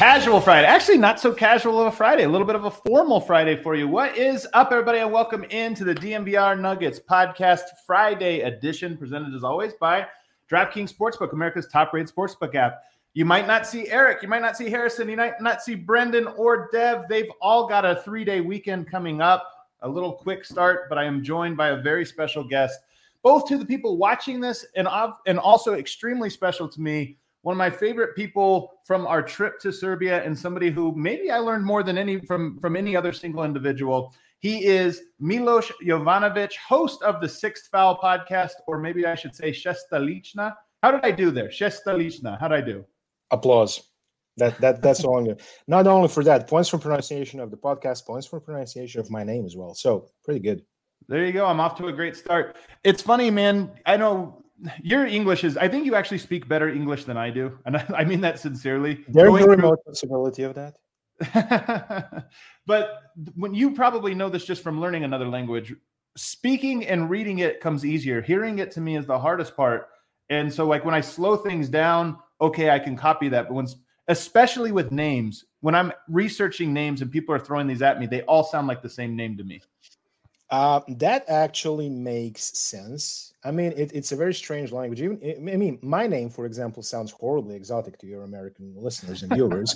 Casual Friday. Actually, not so casual of a Friday. A little bit of a formal Friday for you. What is up, everybody? And welcome into the DNVR Nuggets Podcast Friday edition, presented as always by DraftKings Sportsbook, America's top rated sportsbook app. You might not see Eric, you might not see Harrison, you might not see Brendan or Dev. They've all got a three day weekend coming up. A little quick start, but I am joined by a very special guest both to the people watching this and and also extremely special to me one of my favorite people from our trip to Serbia and somebody who maybe I learned more than any from from any other single individual. He is Milos Jovanovic, host of the Sixth Foul podcast, or maybe I should say Shestalichna. How did I do there? Shestalichna. How did I do? Applause. That that that's all. Not only for that, points for pronunciation of the podcast, points for pronunciation of my name as well. So pretty good. There you go. I'm off to a great start. It's funny, man. I know your English is. I think you actually speak better English than I do, and I, I mean that sincerely. There's a remote possibility of that. but when you probably know this just from learning another language, speaking and reading it comes easier. Hearing it to me is the hardest part. And so, like when I slow things down, okay, I can copy that. But when, especially with names, when I'm researching names and people are throwing these at me, they all sound like the same name to me. Uh, that actually makes sense. I mean, it, it's a very strange language. Even I mean, my name, for example, sounds horribly exotic to your American listeners and viewers.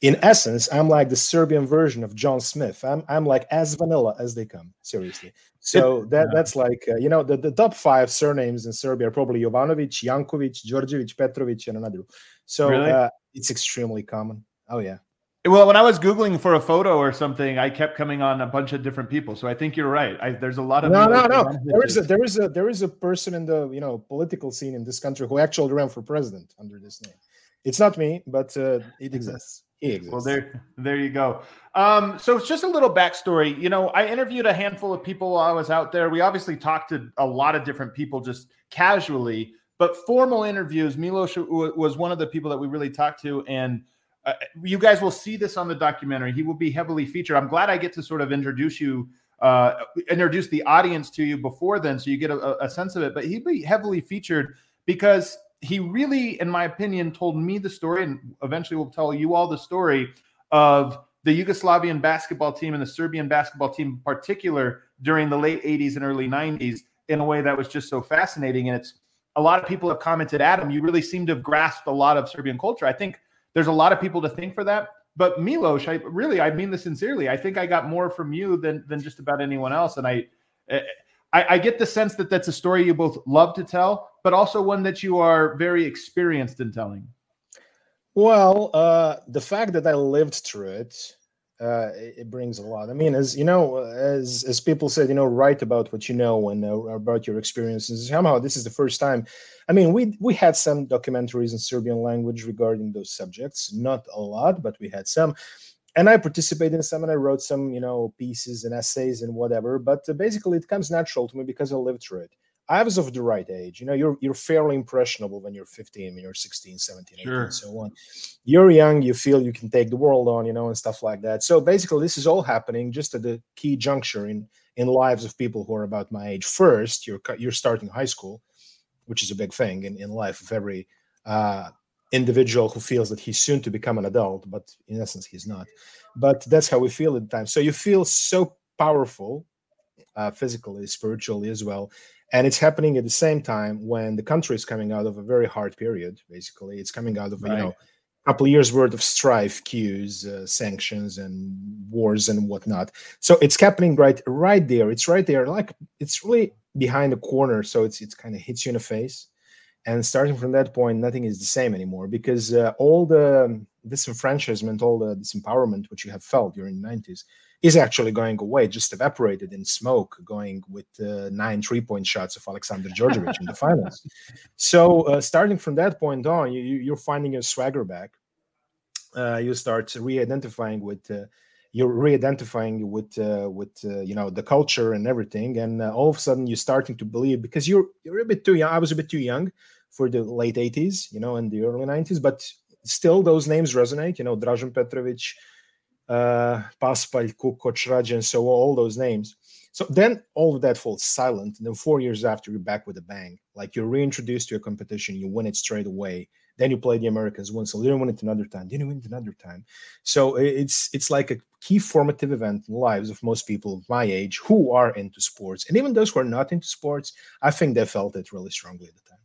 In essence, I'm like the Serbian version of John Smith. I'm I'm like as vanilla as they come. Seriously. So that that's like uh, you know the, the top five surnames in Serbia are probably Jovanovic, Jankovic, Đorđević, Petrovic, and another. So Really? uh, it's extremely common. Oh yeah. Well, when I was googling for a photo or something, I kept coming on a bunch of different people. So I think you're right. I, there's a lot of no, no, no. There is a there is a there is a person in the you know political scene in this country who actually ran for president under this name. It's not me, but uh, it exists. He exists. Well, there, there you go. Um, so it's just a little backstory. You know, I interviewed a handful of people while I was out there. We obviously talked to a lot of different people just casually, but formal interviews. Milos was one of the people that we really talked to, and uh, you guys will see this on the documentary. He will be heavily featured. I'm glad I get to sort of introduce you, uh, introduce the audience to you before then, so you get a, a sense of it. But he'll be heavily featured because he really, in my opinion, told me the story, and eventually will tell you all the story of the Yugoslavian basketball team and the Serbian basketball team in particular during the late 80s and early 90s in a way that was just so fascinating. And it's a lot of people have commented, Adam, you really seem to have grasped a lot of Serbian culture. I think there's a lot of people to thank for that. But Milos, I really, I mean this sincerely. I think I got more from you than than just about anyone else, and I, I, I get the sense that that's a story you both love to tell, but also one that you are very experienced in telling. Well, uh, the fact that I lived through it, uh, it, brings a lot. I mean, as you know, as as people said, you know, write about what you know and uh, about your experiences. Somehow, this is the first time. I mean, we we had some documentaries in Serbian language regarding those subjects. Not a lot, but we had some. And I participated in some, and I wrote some, you know, pieces and essays and whatever. But uh, basically, it comes natural to me because I lived through it. I was of the right age. You know, you're you're fairly impressionable when you're 15, when you're 16, 17, 18, Sure. and so on. You're young, you feel you can take the world on, you know, and stuff like that. So basically, this is all happening just at the key juncture in in lives of people who are about my age. First, you're you're starting high school, which is a big thing in, in life of every uh, individual who feels that he's soon to become an adult, but in essence, he's not. But that's how we feel at the time. So you feel so powerful uh, physically, spiritually as well. And it's happening at the same time when the country is coming out of a very hard period. Basically, it's coming out of Right. you know a couple of years worth of strife, queues, uh, sanctions, and wars and whatnot. So it's happening right right there. It's right there. Like it's really behind the corner. So it's it's kind of hits you in the face. And starting from that point, nothing is the same anymore because uh, all the disenfranchisement, all the disempowerment which you have felt during the 90s is actually going away, just evaporated in smoke, going with uh, nine three point shots of Alexander Djordjevic in the finals. So, uh, starting from that point on, you, you're finding your swagger back. Uh, you start re-identifying with uh, you're re-identifying with uh, with uh, you know the culture and everything, and all of a sudden you're starting to believe because you're you're a bit too young. I was a bit too young for the late 80s, you know, and the early 90s, but still those names resonate. You know, Dražen Petrovic, uh, Paspalj, Kukoc, Rajan, so all those names. So then all of that falls silent. And then four years after, you're back with a bang. Like you're reintroduced to a competition, you win it straight away. Then you play the Americans once, so you didn't win it another time. Then you win it another time. So it's it's like a key formative event in the lives of most people my age who are into sports, and even those who are not into sports. I think they felt it really strongly at the time.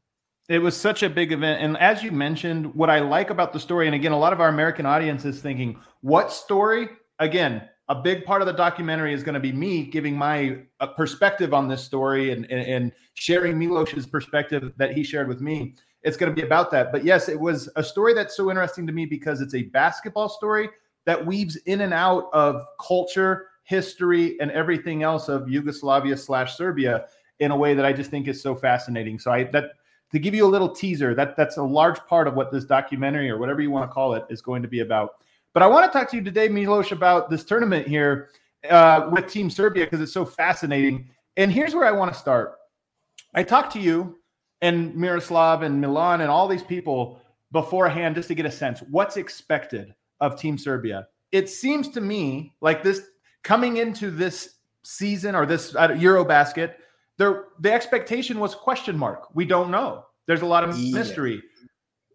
It was such a big event. And as you mentioned, what I like about the story, and again, a lot of our American audience is thinking, what story? Again, a big part of the documentary is going to be me giving my uh, perspective on this story and, and, and sharing Milos's perspective that he shared with me. It's going to be about that. But yes, it was a story that's so interesting to me because it's a basketball story that weaves in and out of culture, history, and everything else of Yugoslavia slash Serbia in a way that I just think is so fascinating. So I that to give you a little teaser, that that's a large part of what this documentary or whatever you want to call it is going to be about. But I want to talk to you today, Milos, about this tournament here uh, with Team Serbia because it's so fascinating. And here's where I want to start. I talked to you and Miroslav and Milan and all these people beforehand just to get a sense what's expected of Team Serbia. It seems to me like this coming into this season or this uh, Eurobasket, there the expectation was question mark. We don't know. There's a lot of Yeah. mystery.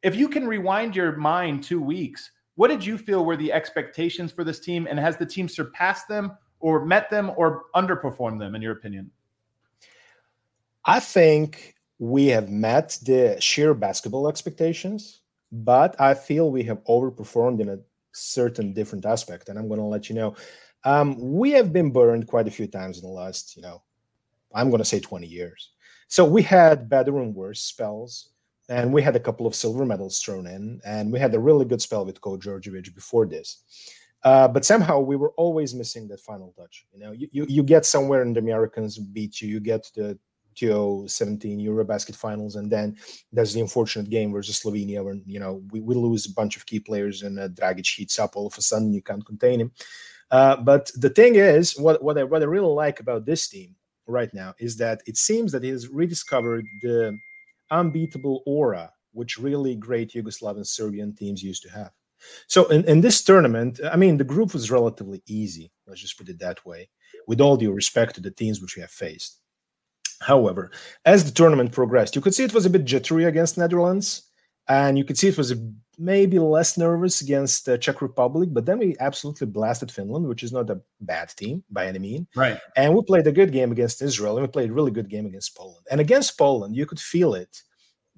If you can rewind your mind two weeks, what did you feel were the expectations for this team, and has the team surpassed them, or met them, or underperformed them, in your opinion? I think we have met the sheer basketball expectations, but I feel we have overperformed in a certain different aspect. And I'm going to let you know. Um, we have been burned quite a few times in the last, you know, I'm going to say 20 years. So we had better and worse spells, and we had a couple of silver medals thrown in, and we had a really good spell with Coach Djordjevic before this. Uh, but somehow we were always missing that final touch. You know, you, you, you get somewhere and the Americans beat you, you get the 2017 Eurobasket finals, and then there's the unfortunate game versus Slovenia where, you know, we, we lose a bunch of key players and uh, Dragic heats up all of a sudden, you can't contain him. Uh, but the thing is, what, what, I, what I really like about this team right now is that it seems that he has rediscovered the unbeatable aura which really great Yugoslav Serbian teams used to have. So in, in this tournament, I mean, the group was relatively easy. Let's just put it that way, with all due respect to the teams which we have faced. However, as the tournament progressed, you could see it was a bit jittery against Netherlands, and you could see it was a, maybe less nervous against the Czech Republic. But then we absolutely blasted Finland, which is not a bad team by any mean. Right. And we played a good game against Israel, and we played a really good game against Poland. And against Poland, you could feel it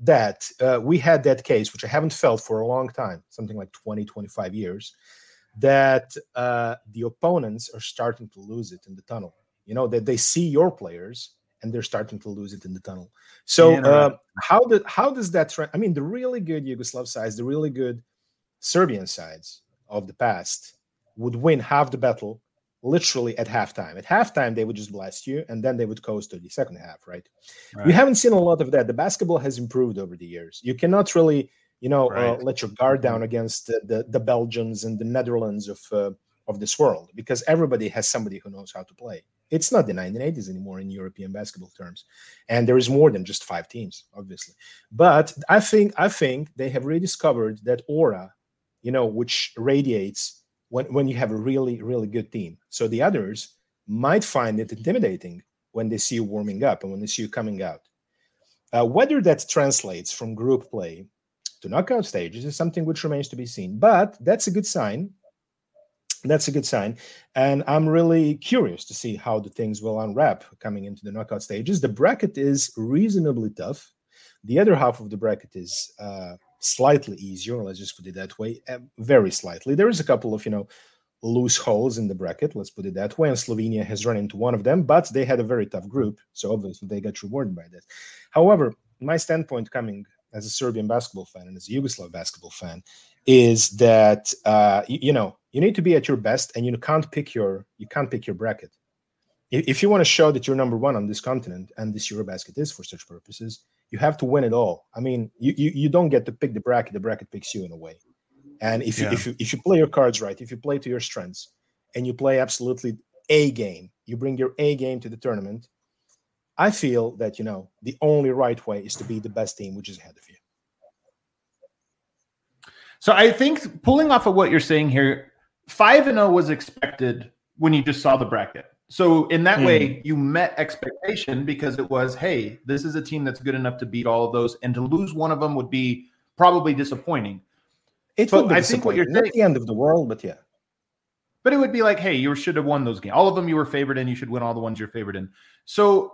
that uh, we had that case, which I haven't felt for a long time, something like 20, 25 years, that uh, the opponents are starting to lose it in the tunnel. You know, that they see your players and they're starting to lose it in the tunnel. So, Yeah, uh, how, did, how does that trend? I mean, the really good Yugoslav sides, the really good Serbian sides of the past would win half the battle literally at halftime. At halftime, they would just blast you, and then they would coast to the second half, right? We haven't seen a lot of that. The basketball has improved over the years. You cannot really, you know, uh, Right. Mm-hmm. let your guard down against the, the, the Belgians and the Netherlands of uh, of this world because everybody has somebody who knows how to play. It's not the 1980s anymore in European basketball terms, and there is more than just five teams, obviously. But I think I think they have rediscovered that aura, you know, which radiates when when you have a really really good team. So the others might find it intimidating when they see you warming up and when they see you coming out. Uh, whether that translates from group play to knockout stages is something which remains to be seen. But that's a good sign That's a good sign. And I'm really curious to see how the things will unwrap coming into the knockout stages. The bracket is reasonably tough. The other half of the bracket is uh, slightly easier. Let's just put it that way. Uh, very slightly. There is a couple of, you know, loose holes in the bracket. Let's put it that way. And Slovenia has run into one of them, but they had a very tough group. So obviously they got rewarded by that. However, my standpoint coming as a Serbian basketball fan and as a Yugoslav basketball fan is that uh, you, you, know you need to be at your best, and you can't pick your you can't pick your bracket. If, if you want to show that you're number one on this continent, and this EuroBasket is for such purposes, you have to win it all. I mean, you you, you don't get to pick the bracket; the bracket picks you in a way. And if you yeah. if you if you play your cards right, if you play to your strengths, and you play absolutely a game, you bring your A game to the tournament, I feel that you know the only right way is to be the best team, which is ahead of you. So I think pulling off of what you're saying here, five and zero oh was expected when you just saw the bracket. So in that mm. way, hmm. you met expectation because it was, hey, this is a team that's good enough to beat all of those, and to lose one of them would be probably disappointing. It would be I think what you're saying, not the end of the world, but yeah. But it would be like, hey, you should have won those games. All of them you were favored in. You should win all the ones you're favored in. So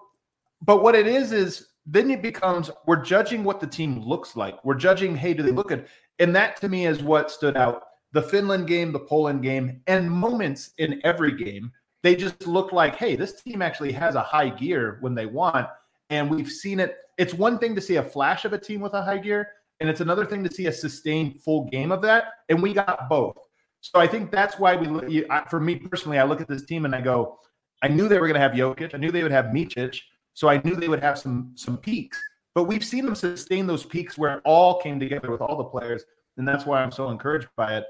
but what it is is then it becomes we're judging what the team looks like. We're judging, hey, do they look good? And that to me is what stood out. The Finland game, the Poland game, and moments in every game, they just look like, hey, this team actually has a high gear when they want. And we've seen it. It's one thing to see a flash of a team with a high gear, and it's another thing to see a sustained full game of that. And we got both. So I think that's why we, for me personally, I look at this team and I go, I knew they were going to have Jokic. I knew they would have Micic. So I knew they would have some some peaks. But we've seen them sustain those peaks where it all came together with all the players, and that's why I'm so encouraged by it.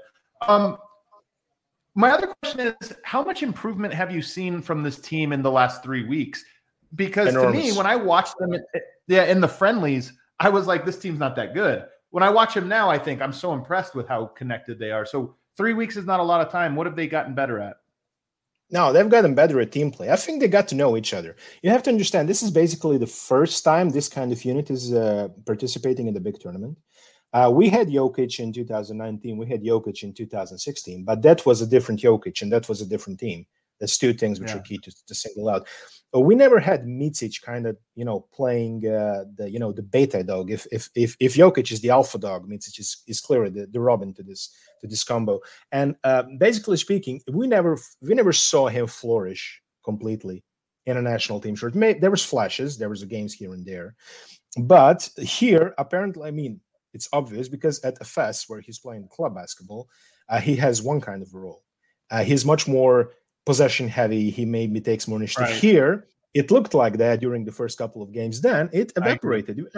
Um, my other question is, how much improvement have you seen from this team in the last three weeks? Because Enormous. to me, when I watched them, yeah, in the friendlies, I was like, this team's not that good. When I watch them now, I think I'm so impressed with how connected they are. So three weeks is not a lot of time. What have they gotten better at? No, they've gotten better at team play. I think they got to know each other. You have to understand this is basically the first time this kind of unit is uh, participating in the big tournament. Uh, we had Jokic in 2019, we had Jokic in 2016, but that was a different Jokic and that was a different team. That's two things which yeah. are key to, to single out. But we never had Micic kind of, you know, playing uh, the, you know, the beta dog. If if if if Jokic is the alpha dog, Micic is, is clearly the, the Robin to this to this combo. And uh, basically speaking, we never we never saw him flourish completely in a national team shirt. May, there was flashes, there was games here and there, but here apparently, I mean, it's obvious because at Efes where he's playing club basketball, uh, he has one kind of role. Uh, he's much more possession heavy. He maybe takes more initiative. Right. Here, it looked like that during the first couple of games. Then it evaporated. You,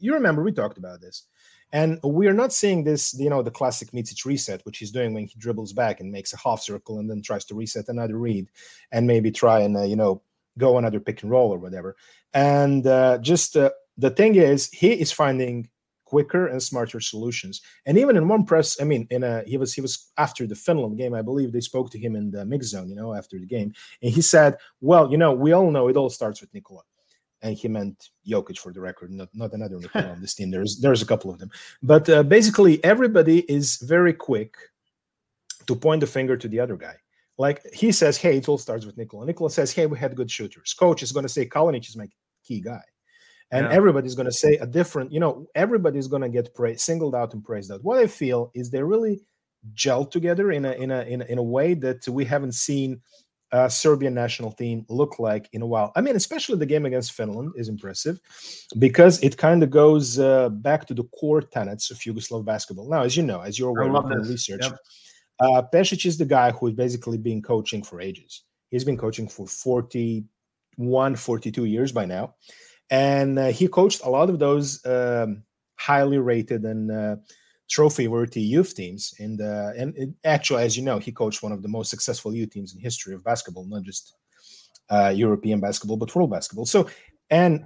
you remember we talked about this. And we are not seeing this, you know, the classic Micic reset, which he's doing when he dribbles back and makes a half circle and then tries to reset another read and maybe try and, uh, you know, go another pick and roll or whatever. And uh, just uh, the thing is, he is finding quicker and smarter solutions. And even in one press, I mean, in a he was he was after the Finland game, I believe they spoke to him in the mix zone, you know, after the game, and he said, "Well, you know, we all know it all starts with Nikola." And he meant Jokic for the record, not, not another Nikola on this team. There's there's a couple of them, but uh, basically everybody is very quick to point the finger to the other guy. Like he says, "Hey, it all starts with Nikola." Nikola says, "Hey, we had good shooters." Coach is going to say, "Kalinic is my key guy." And yeah. everybody's going to say a different you know everybody's going to get praised singled out and praised out. What i feel is they really gel together in a in a in a, in a way that we haven't seen a serbian national team look like in a while. I mean especially the game against finland is impressive because it kind of goes uh, back to the core tenets of yugoslav basketball. Now as you know as you're aware of the research yep. uh, Pešić is the guy who has basically been coaching for ages. He's been coaching for 41 42 years by now and uh, he coached a lot of those um, highly rated and uh, trophy-worthy youth teams. And uh, and it, actually, as you know, he coached one of the most successful youth teams in history of basketball, not just uh, European basketball, but world basketball. So, and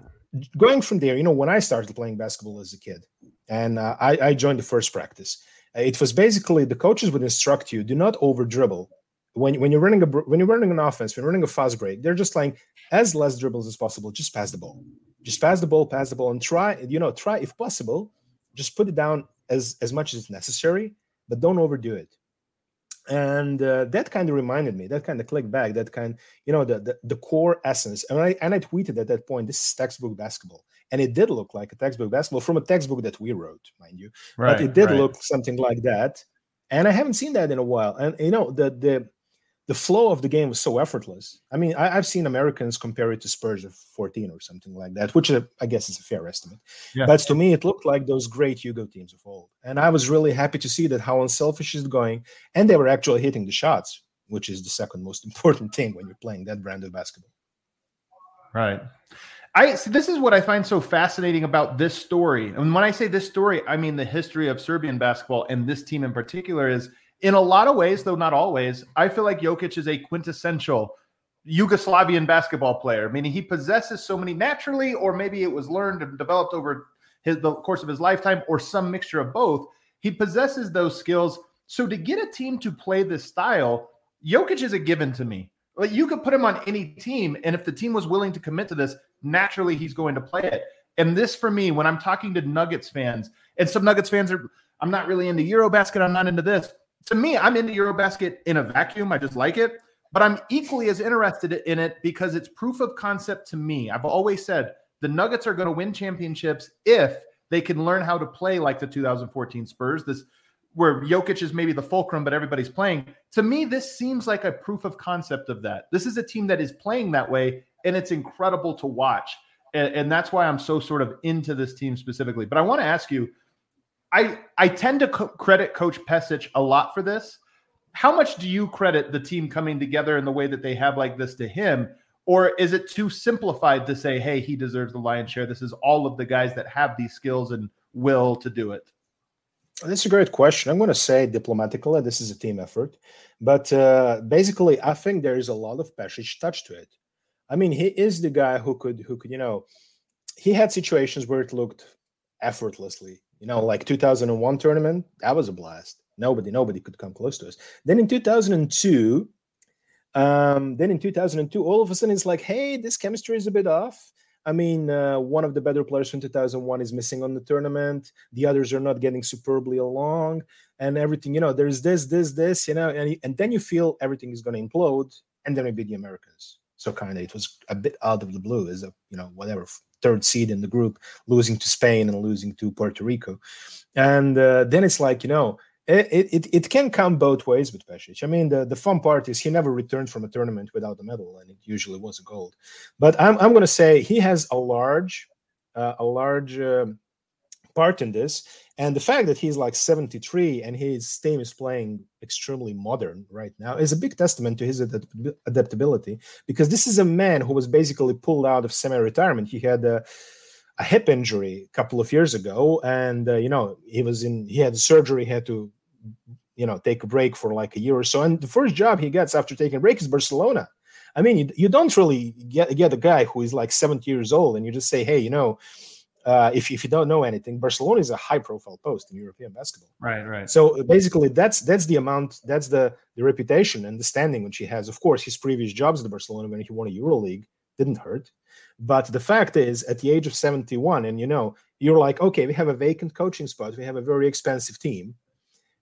going from there, you know, when I started playing basketball as a kid, and uh, I, I joined the first practice, it was basically the coaches would instruct you: do not over dribble when, when you're running a when you're running an offense, when you're running a fast break, they're just like as less dribbles as possible. Just pass the ball just pass the ball, pass the ball, and try. You know, try if possible, just put it down as as much as necessary, but don't overdo it. and uh, that kind of reminded me that kind of clicked back that kind you know the, the, the core essence and i and i tweeted at that point this is textbook basketball and it did look like a textbook basketball from a textbook that we wrote mind you right, but it did right. look something like that and i haven't seen that in a while and you know the the the flow of the game was so effortless. I mean, I, have seen Americans compare it to Spurs of 14 or something like that, which uh, I guess is a fair estimate. Yeah. But to me, it looked like those great Yugo teams of old. And I was really happy to see that how unselfish is going. And they were actually hitting the shots, which is the second most important thing when you're playing that brand of basketball. Right. I so this is what I find so fascinating about this story. And when I say this story, I mean the history of Serbian basketball and this team in particular is – in a lot of ways, though not always, I feel like Jokic is a quintessential Yugoslavian basketball player, meaning he possesses so many naturally, or maybe it was learned and developed over his, the course of his lifetime, or some mixture of both. He possesses those skills. So to get a team to play this style, Jokic is a given to me. Like you could put him on any team, and if the team was willing to commit to this, naturally he's going to play it. And this for me, when I'm talking to Nuggets fans, and some Nuggets fans are, I'm not really into Eurobasket, I'm not into this to me, I'm into Eurobasket in a vacuum. I just like it, but I'm equally as interested in it because it's proof of concept to me. I've always said the Nuggets are going to win championships if they can learn how to play like the 2014 Spurs. This where Jokic is maybe the fulcrum, but everybody's playing. To me, this seems like a proof of concept of that. This is a team that is playing that way, and it's incredible to watch. And, and that's why I'm so sort of into this team specifically. But I want to ask you I I tend to co- credit Coach Pesic a lot for this. How much do you credit the team coming together in the way that they have like this to him? Or is it too simplified to say, hey, he deserves the lion's share? This is all of the guys that have these skills and will to do it. That's a great question. I'm going to say diplomatically, this is a team effort. But uh, basically, I think there is a lot of Pesic touch to it. I mean, he is the guy who could, who could, you know, he had situations where it looked effortlessly you know, like 2001 tournament, that was a blast. Nobody, nobody could come close to us. Then in 2002, um, then in 2002, all of a sudden it's like, hey, this chemistry is a bit off. I mean, uh, one of the better players from 2001 is missing on the tournament. The others are not getting superbly along, and everything. You know, there's this, this, this. You know, and and then you feel everything is going to implode, and then we beat the Americans. So kind of, it was a bit out of the blue, as a you know, whatever third seed in the group, losing to Spain and losing to Puerto Rico. And uh, then it's like, you know, it, it, it can come both ways with Pesic. I mean, the, the fun part is he never returned from a tournament without a medal, and it usually was a gold. But I'm, I'm going to say he has a large, uh, a large uh, part in this. And the fact that he's like 73 and his team is playing extremely modern right now is a big testament to his adaptability because this is a man who was basically pulled out of semi retirement. He had a, a, hip injury a couple of years ago, and uh, you know, he was in, he had surgery, he had to, you know, take a break for like a year or so. And the first job he gets after taking a break is Barcelona. I mean, you, you don't really get, get a guy who is like 70 years old and you just say, hey, you know, uh, if, if you don't know anything, Barcelona is a high profile post in European basketball. Right, right. So basically, that's that's the amount, that's the the reputation and the standing which he has. Of course, his previous jobs at Barcelona when he won a EuroLeague didn't hurt, but the fact is, at the age of seventy one, and you know, you're like, okay, we have a vacant coaching spot, we have a very expensive team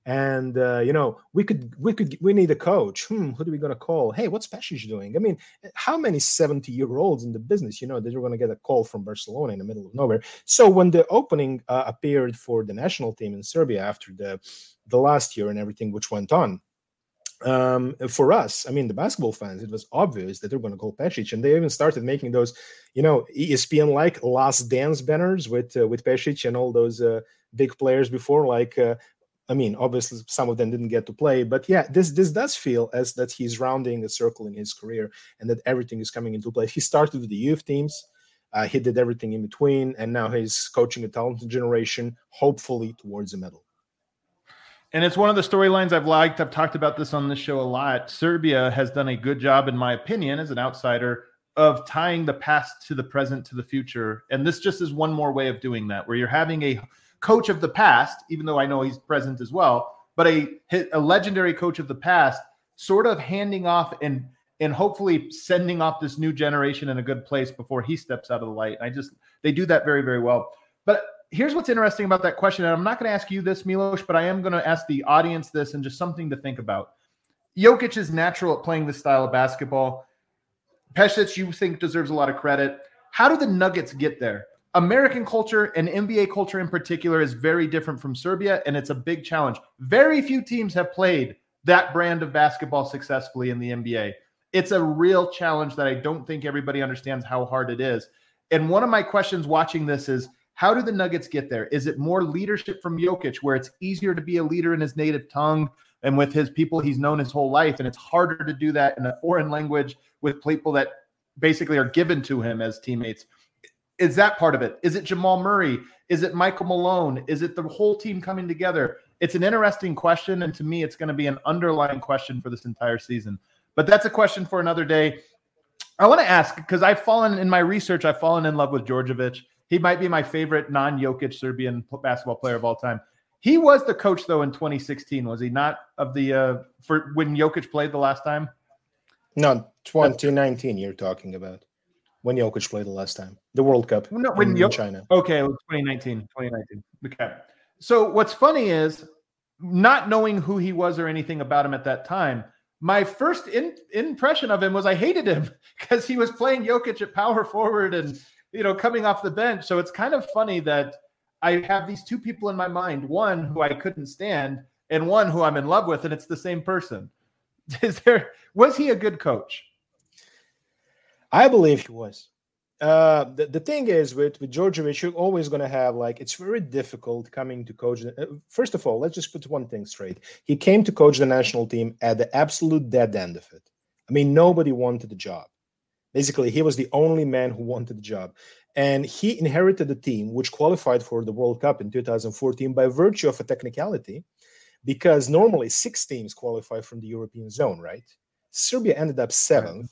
and uh, you know we could we could we need a coach. Hmm who are we going to call? Hey what's Pesic doing? I mean how many 70 year olds in the business you know that you're going to get a call from barcelona in the middle of nowhere? So when the opening uh, appeared for the national team in serbia after the the last year and everything which went on um, for us, I mean, the basketball fans, it was obvious that they're going to call Pesic, and they even started making those, you know, ESPN-like last dance banners with uh, with Pesic and all those uh, big players before, like uh, I mean, obviously some of them didn't get to play, but yeah, this this does feel as that he's rounding a circle in his career and that everything is coming into place. He started with the youth teams, uh, he did everything in between, and now he's coaching a talented generation, hopefully towards a medal. And it's one of the storylines I've liked. I've talked about this on this show a lot. Serbia has done a good job, in my opinion, as an outsider, of tying the past to the present to the future. And this just is one more way of doing that, where you're having a coach of the past, even though I know he's present as well, but a a legendary coach of the past, sort of handing off and and hopefully sending off this new generation in a good place before he steps out of the light. I just they do that very very well. But here's what's interesting about that question, and I'm not going to ask you this, Milos, but I am going to ask the audience this and just something to think about. Jokic is natural at playing this style of basketball. Pesic, you think deserves a lot of credit. How do the Nuggets get there? American culture and NBA culture in particular is very different from Serbia, and it's a big challenge. Very few teams have played that brand of basketball successfully in the NBA. It's a real challenge that I don't think everybody understands how hard it is. And one of my questions watching this is how do the Nuggets get there? Is it more leadership from Jokic, where it's easier to be a leader in his native tongue and with his people he's known his whole life? And it's harder to do that in a foreign language with people that basically are given to him as teammates. Is that part of it? Is it Jamal Murray? Is it Michael Malone? Is it the whole team coming together? It's an interesting question. And to me, it's going to be an underlying question for this entire season. But that's a question for another day. I want to ask because I've fallen in my research, I've fallen in love with Djordjevic. He might be my favorite non Jokic Serbian basketball player of all time. He was the coach though in 2016, was he not? Of the uh for when Jokic played the last time? No, 2019 you're talking about. When Jokic played the last time. The World Cup No, when in Jok- China. Okay, 2019. 2019. Okay. So what's funny is not knowing who he was or anything about him at that time. My first in, impression of him was I hated him because he was playing Jokic at power forward and you know coming off the bench. So it's kind of funny that I have these two people in my mind, one who I couldn't stand and one who I'm in love with, and it's the same person. Is there was he a good coach? I believe he was. Uh, the, the thing is with with Djordjevic, you're always going to have like it's very difficult coming to coach. uh, First of all, let's just put one thing straight. He came to coach the national team at the absolute dead end of it. I mean, nobody wanted the job. Basically, he was the only man who wanted the job, and he inherited a team which qualified for the World Cup in 2014 by virtue of a technicality, because normally six teams qualify from the European zone, right? Serbia ended up seventh,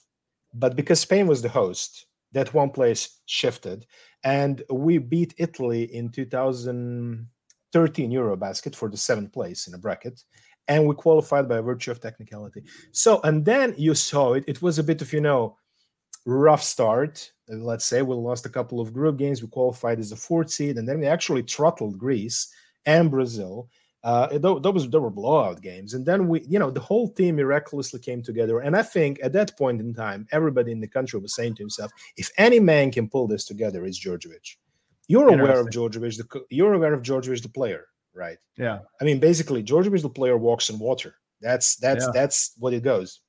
but because Spain was the host, that one place shifted, and we beat Italy in 2013 Eurobasket for the seventh place in a bracket, and we qualified by virtue of technicality. So, and then you saw it. It was a bit of you know rough start. Let's say we lost a couple of group games. We qualified as a fourth seed, and then we actually throttled Greece and Brazil. Uh, tho- those there were blowout games, and then we, you know, the whole team miraculously came together. And I think at that point in time, everybody in the country was saying to himself, "If any man can pull this together, it's Djordjevic." You're aware of Djordjevic, the you're aware of Djordjevic, the player, right? Yeah. I mean, basically, Djordjevic, the player, walks in water. That's that's Yeah. that's what it goes.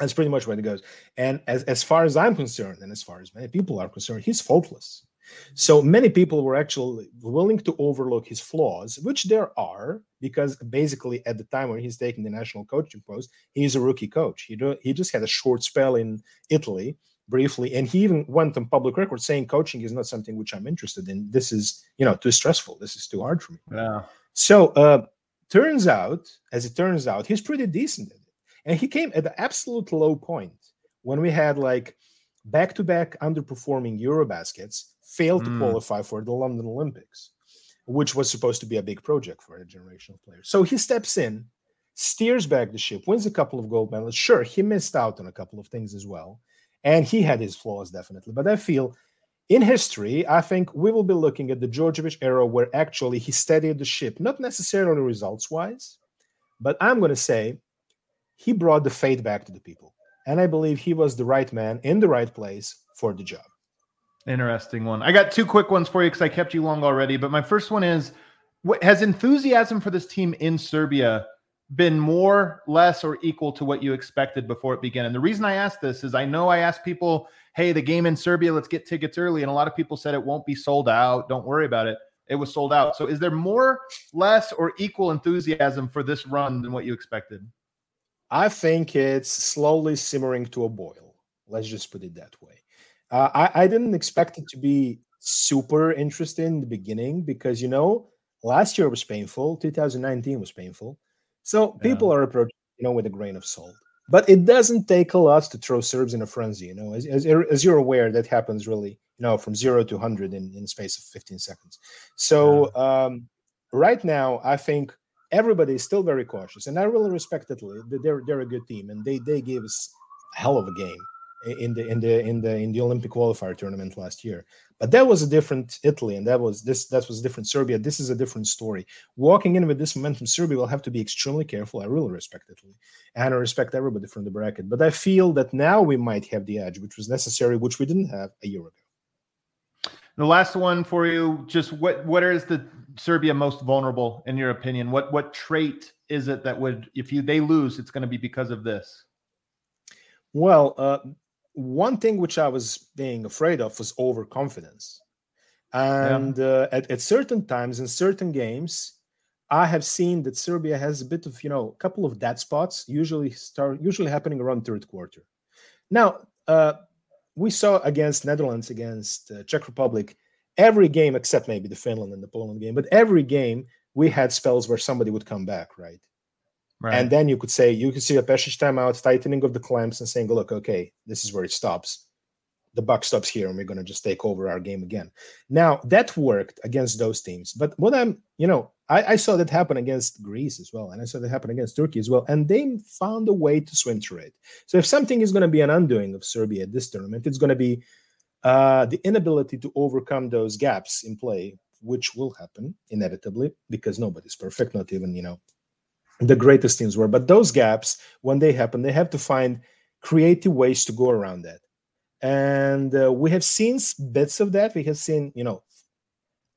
That's pretty much what it goes. And as, as far as I'm concerned, and as far as many people are concerned, he's faultless. So many people were actually willing to overlook his flaws, which there are, because basically at the time when he's taking the national coaching post, he's a rookie coach. He do, he just had a short spell in Italy briefly, and he even went on public record saying coaching is not something which I'm interested in. This is you know too stressful. This is too hard for me. Yeah. So uh, turns out, as it turns out, he's pretty decent at it. And he came at the absolute low point when we had like back-to-back underperforming Eurobaskets, failed to Mm. qualify for the London Olympics, which was supposed to be a big project for a generation of players. So he steps in, steers back the ship, wins a couple of gold medals. Sure, he missed out on a couple of things as well. And he had his flaws, definitely. But I feel in history, I think we will be looking at the Djordjevic era where actually he steadied the ship, not necessarily results wise, but I'm going to say he brought the faith back to the people. And I believe he was the right man in the right place for the job. Interesting one. I got two quick ones for you because I kept you long already. But my first one is what has enthusiasm for this team in Serbia been more, less, or equal to what you expected before it began? And the reason I ask this is I know I asked people, hey, the game in Serbia, let's get tickets early. And a lot of people said it won't be sold out. Don't worry about it. It was sold out. So is there more, less, or equal enthusiasm for this run than what you expected? I think it's slowly simmering to a boil. Let's just put it that way. Uh, I, I didn't expect it to be super interesting in the beginning because, you know, last year was painful, 2019 was painful. So people are approaching, you know, with a grain of salt. But it doesn't take a lot to throw Serbs in a frenzy, you know. As, as, as you're aware, that happens really, you know, from zero to 100 in, in space of 15 seconds. So um, right now, I think everybody is still very cautious, and I really respect Italy. They're they're a good team, and they they gave us a hell of a game. In the in the in the in the Olympic qualifier tournament last year. But that was a different Italy, and that was this that was a different Serbia. This is a different story. Walking in with this momentum, Serbia will have to be extremely careful. I really respect Italy, and I respect everybody from the bracket. But I feel that now we might have the edge, which was necessary, which we didn't have a year ago. The last one for you, just what what is the Serbia most vulnerable in your opinion? What what trait is it that would if you they lose, it's going to be because of this? Well, uh, one thing which I was being afraid of was overconfidence. And yeah. uh, at, at certain times in certain games, I have seen that Serbia has a bit of, you know, a couple of dead spots, usually start usually happening around third quarter. Now, uh, we saw against Netherlands, against uh, Czech Republic, every game except maybe the Finland and the Poland game, but every game we had spells where somebody would come back, right? Right. And then you could say you could see a Pešić timeout, tightening of the clamps, and saying, "Look, okay, this is where it stops. The buck stops here, and we're going to just take over our game again." Now that worked against those teams, but what I'm, you know, I, I saw that happen against Greece as well, and I saw that happen against Turkey as well, and they found a way to swim through it. So if something is going to be an undoing of Serbia at this tournament, it's going to be uh, the inability to overcome those gaps in play, which will happen inevitably because nobody's perfect, not even you know the greatest teams were. But those gaps, when they happen, they have to find creative ways to go around that. And uh, we have seen bits of that. We have seen, you know,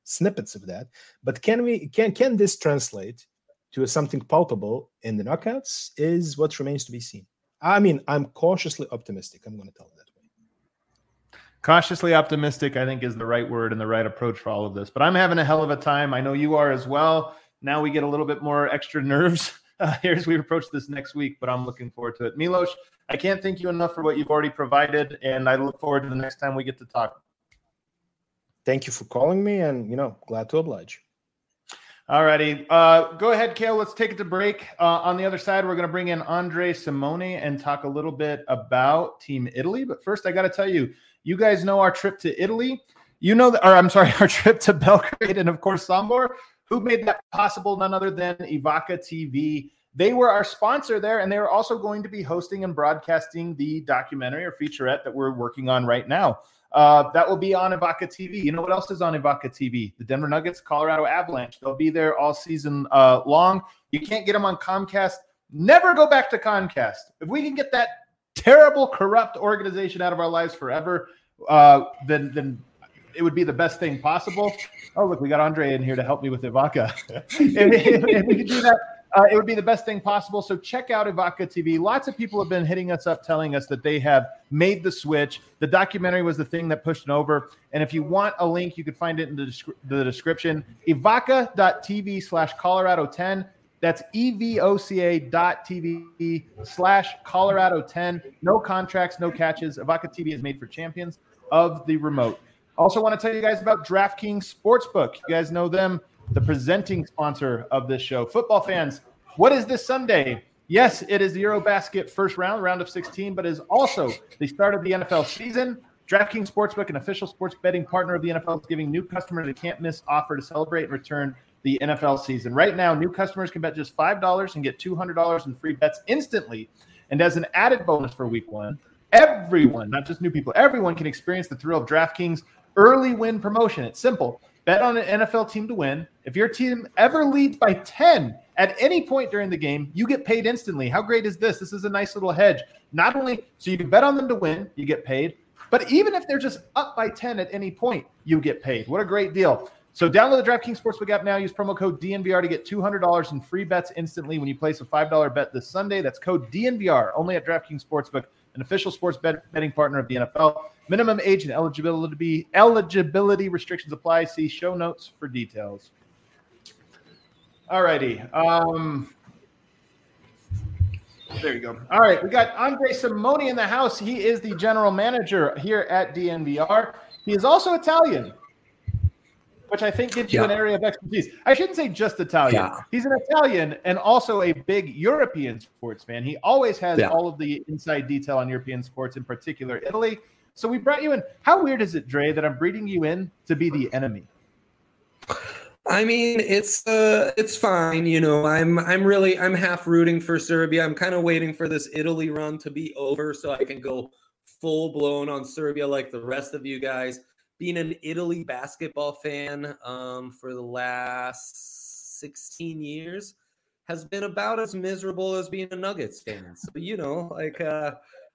snippets of that. But can we can can this translate to something palpable in the knockouts? Is what remains to be seen. I mean, I'm cautiously optimistic. I'm going to tell that way. Cautiously optimistic, I think, is the right word and the right approach for all of this. But I'm having a hell of a time. I know you are as well now we get a little bit more extra nerves uh, here as we approach this next week, but I'm looking forward to it. Milos, I can't thank you enough for what you've already provided, and I look forward to the next time we get to talk. Thank you for calling me, and you know, glad to oblige. All righty. Uh, go ahead, Kale. Let's take it to break. Uh, on the other side, we're going to bring in Andre Simone and talk a little bit about Team Italy. But first, I got to tell you, you guys know our trip to Italy. You know, that, or I'm sorry, our trip to Belgrade and, of course, Sombor. Who made that possible? None other than Evoca TV. They were our sponsor there, and they are also going to be hosting and broadcasting the documentary or featurette that we're working on right now. Uh, that will be on Evoca TV. You know what else is on Evoca TV? The Denver Nuggets, Colorado Avalanche. They'll be there all season uh, long. You can't get them on Comcast. Never go back to Comcast. If we can get that terrible, corrupt organization out of our lives forever, uh, then then it would be the best thing possible. Oh, look, we got Andre in here to help me with Evoca. if, if, if, we could do that, uh, it would be the best thing possible. So check out Evoca TV. Lots of people have been hitting us up telling us that they have made the switch. The documentary was the thing that pushed it over. And if you want a link, you could find it in the, descri- the description. Evoca.tv slash Colorado 10. That's evoca dot TV slash Colorado 10. No contracts, no catches. Evoca TV is made for champions of the remote. Also, want to tell you guys about DraftKings Sportsbook. You guys know them, the presenting sponsor of this show. Football fans, what is this Sunday? Yes, it is the Eurobasket first round, round of 16, but is also the start of the NFL season. DraftKings Sportsbook, an official sports betting partner of the NFL, is giving new customers a can't miss offer to celebrate and return the NFL season. Right now, new customers can bet just $5 and get $200 in free bets instantly. And as an added bonus for week one, everyone, not just new people, everyone can experience the thrill of DraftKings early win promotion. It's simple. Bet on an NFL team to win. If your team ever leads by 10 at any point during the game, you get paid instantly. How great is this? This is a nice little hedge. Not only so you can bet on them to win, you get paid, but even if they're just up by 10 at any point, you get paid. What a great deal. So download the DraftKings Sportsbook app now. Use promo code DNVR to get $200 in free bets instantly when you place a $5 bet this Sunday. That's code DNVR only at DraftKings Sportsbook an official sports bet, betting partner of the NFL. Minimum age and eligibility eligibility restrictions apply. See show notes for details. All righty. Um, there you go. All right, we got Andre Simone in the house. He is the general manager here at DNVR. He is also Italian which I think gives yeah. you an area of expertise. I shouldn't say just Italian. Yeah. He's an Italian and also a big European sports fan. He always has yeah. all of the inside detail on European sports, in particular Italy. So we brought you in. How weird is it, Dre, that I'm breeding you in to be the enemy? I mean, it's uh it's fine, you know. I'm I'm really I'm half rooting for Serbia. I'm kind of waiting for this Italy run to be over so I can go full blown on Serbia like the rest of you guys. Being an Italy basketball fan um, for the last 16 years has been about as miserable as being a Nuggets fan. So, you know, like uh,